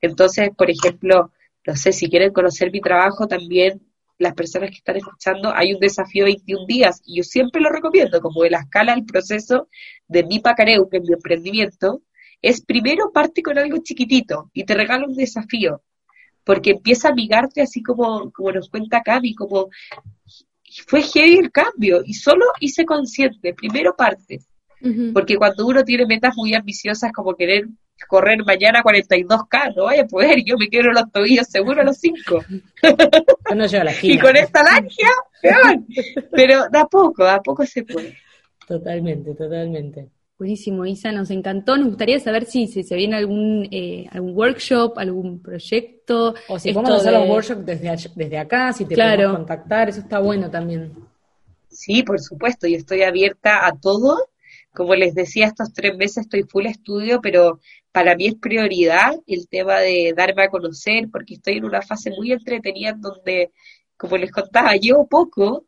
Entonces, por ejemplo, no sé, si quieren conocer mi trabajo también, las personas que están escuchando, hay un desafío 21 días y yo siempre lo recomiendo, como de la escala del proceso de mi pacareu, que es mi emprendimiento, es primero parte con algo chiquitito y te regala un desafío, porque empieza a amigarte así como, como nos cuenta Cami, como fue heavy el cambio y solo hice consciente, primero parte, porque cuando uno tiene metas muy ambiciosas como querer correr mañana 42K, no vaya a poder, yo me quiero los tobillos seguro a los 5. y con esta alergia, peor. Pero da poco, da poco se puede. Totalmente, totalmente. Buenísimo, Isa, nos encantó. Nos gustaría saber si, si se viene algún eh, algún workshop, algún proyecto. O si podemos hacer de- los workshops desde, desde acá, si te Claro. podemos contactar, eso está bueno también. Sí, por supuesto, yo estoy abierta a todo. Como les decía, estos tres meses estoy full estudio, pero para mí es prioridad el tema de darme a conocer, porque estoy en una fase muy entretenida en donde, como les contaba, llevo poco,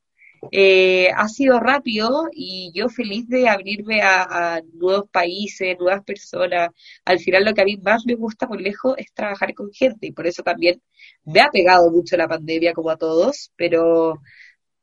eh, ha sido rápido y yo feliz de abrirme a, nuevos países, nuevas personas. Al final lo que a mí más me gusta por lejos es trabajar con gente y por eso también me ha pegado mucho la pandemia como a todos, pero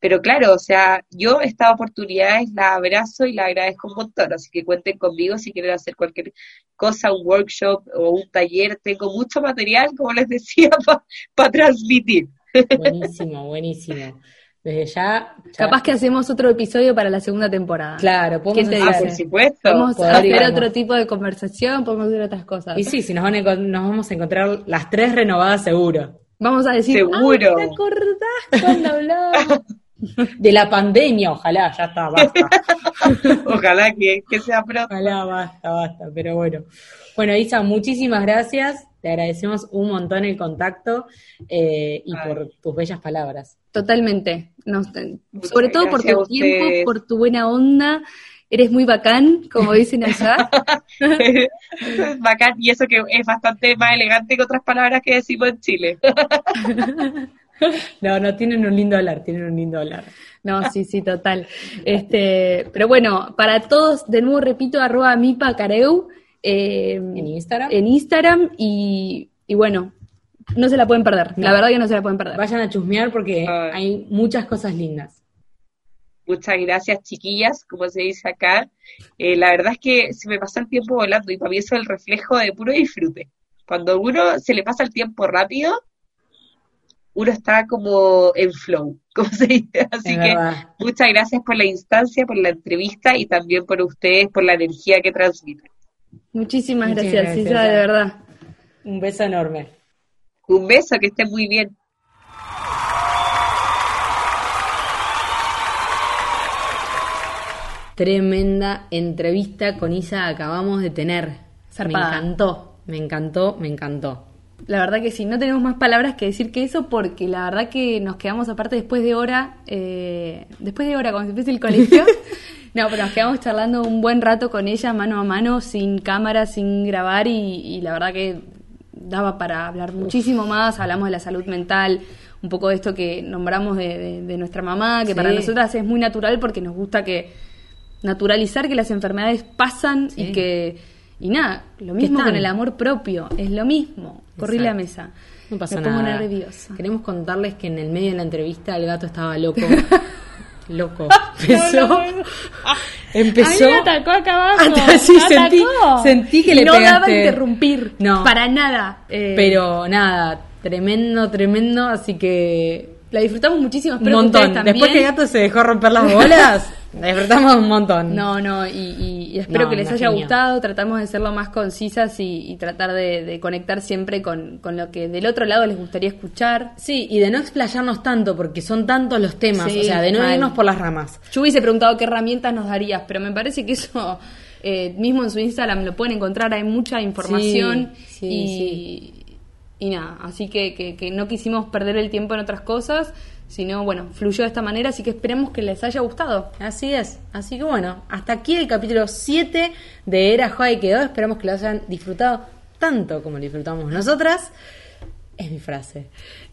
pero claro, o sea, yo estas oportunidades las abrazo y las agradezco un montón, así que cuenten conmigo si quieren hacer cualquier cosa, un workshop o un taller. Tengo mucho material, como les decía, para transmitir. Buenísimo, buenísimo. Desde ya, ya- Capaz que hacemos otro episodio para la segunda temporada. claro, podemos ¿Quién te Ah, hacer- por supuesto. Podemos hacer otro tipo de conversación, podemos hacer otras cosas. Y sí, si nos, van a nos vamos a encontrar las tres renovadas seguro. Vamos a decir, Seguro. "Ay, ¿te acordás cuando hablábamos? De la pandemia, ojalá, ya está, basta. Ojalá que, que sea pronto. Ojalá, basta, basta, pero bueno. Bueno, Isa, muchísimas gracias. Te agradecemos un montón el contacto eh, y Ay. por tus bellas palabras. Totalmente. Nos- Muchas sobre todo por gracias tu tiempo, por tu buena onda. Eres muy bacán, como dicen allá. Bacán y eso que es bastante más elegante que otras palabras que decimos en Chile. No, no, tienen un lindo hablar, tienen un lindo hablar. No, sí, sí, total. Este, pero bueno, para todos, de nuevo repito, arroba mipacareu eh, En Instagram. en Instagram y, y bueno, no se la pueden perder. La verdad que no se la pueden perder. Vayan a chusmear porque Ay. hay muchas cosas lindas. Muchas gracias, chiquillas, como se dice acá. Eh, la verdad es que se me pasa el tiempo volando y para mí eso es el reflejo de puro disfrute. Cuando uno se le pasa el tiempo rápido, uno está como en flow, como se dice. Así Es que verdad. muchas gracias por la instancia, por la entrevista y también por ustedes, por la energía que transmiten. Muchísimas gracias, gracias. Isa, de verdad. Un beso enorme. Un beso, que estén muy bien. Tremenda entrevista con Isa acabamos de tener. Zarpada. Me encantó, me encantó, me encantó. La verdad que sí, no tenemos más palabras que decir que eso porque la verdad que nos quedamos aparte después de hora, eh, después de hora cuando se empieza el colegio, no, pero nos quedamos charlando un buen rato con ella mano a mano, sin cámara, sin grabar y, y la verdad que daba para hablar muchísimo más, hablamos de la salud mental, un poco de esto que nombramos de, de- de nuestra mamá, que Sí. para nosotras es muy natural porque nos gusta que naturalizar que las enfermedades pasan Sí. y que y nada, lo mismo con el amor propio, es lo mismo. Corrí la mesa. No pasa Me pongo nada. nerviosa. Queremos contarles que en el medio de la entrevista el gato estaba loco. loco. Empezó. empezó. A mí me atacó acá abajo. Hasta- sí, me sentí, atacó. sentí que le no daba pegaste. interrumpir. No. Para nada. Eh, Pero nada, tremendo, tremendo, así que la disfrutamos muchísimo. un que montón. Después que el gato se dejó romper las bolas, disfrutamos un montón. No, no, y, y- y espero No, que les haya gustado. Tratamos de ser lo más concisas y, y tratar de, de conectar siempre con, con lo que del otro lado les gustaría escuchar. Sí, y de no explayarnos tanto, porque son tantos los temas, Sí, o sea, de no mal. irnos por las ramas. Yo hubiese preguntado qué herramientas nos darías, pero me parece que eso eh, mismo en su Instagram lo pueden encontrar, hay mucha información Sí, sí, y, y nada, así que, que- que no quisimos perder el tiempo en otras cosas, sino bueno, fluyó de esta manera, así que esperemos que les haya gustado. Así es. Así que bueno, hasta aquí el capítulo 7 de Era Joa y quedó. Esperamos que lo hayan disfrutado tanto como lo disfrutamos nosotras. Es mi frase.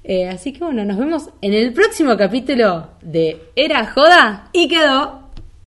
Eh, así que bueno, nos vemos en el próximo capítulo de Era joda y quedó.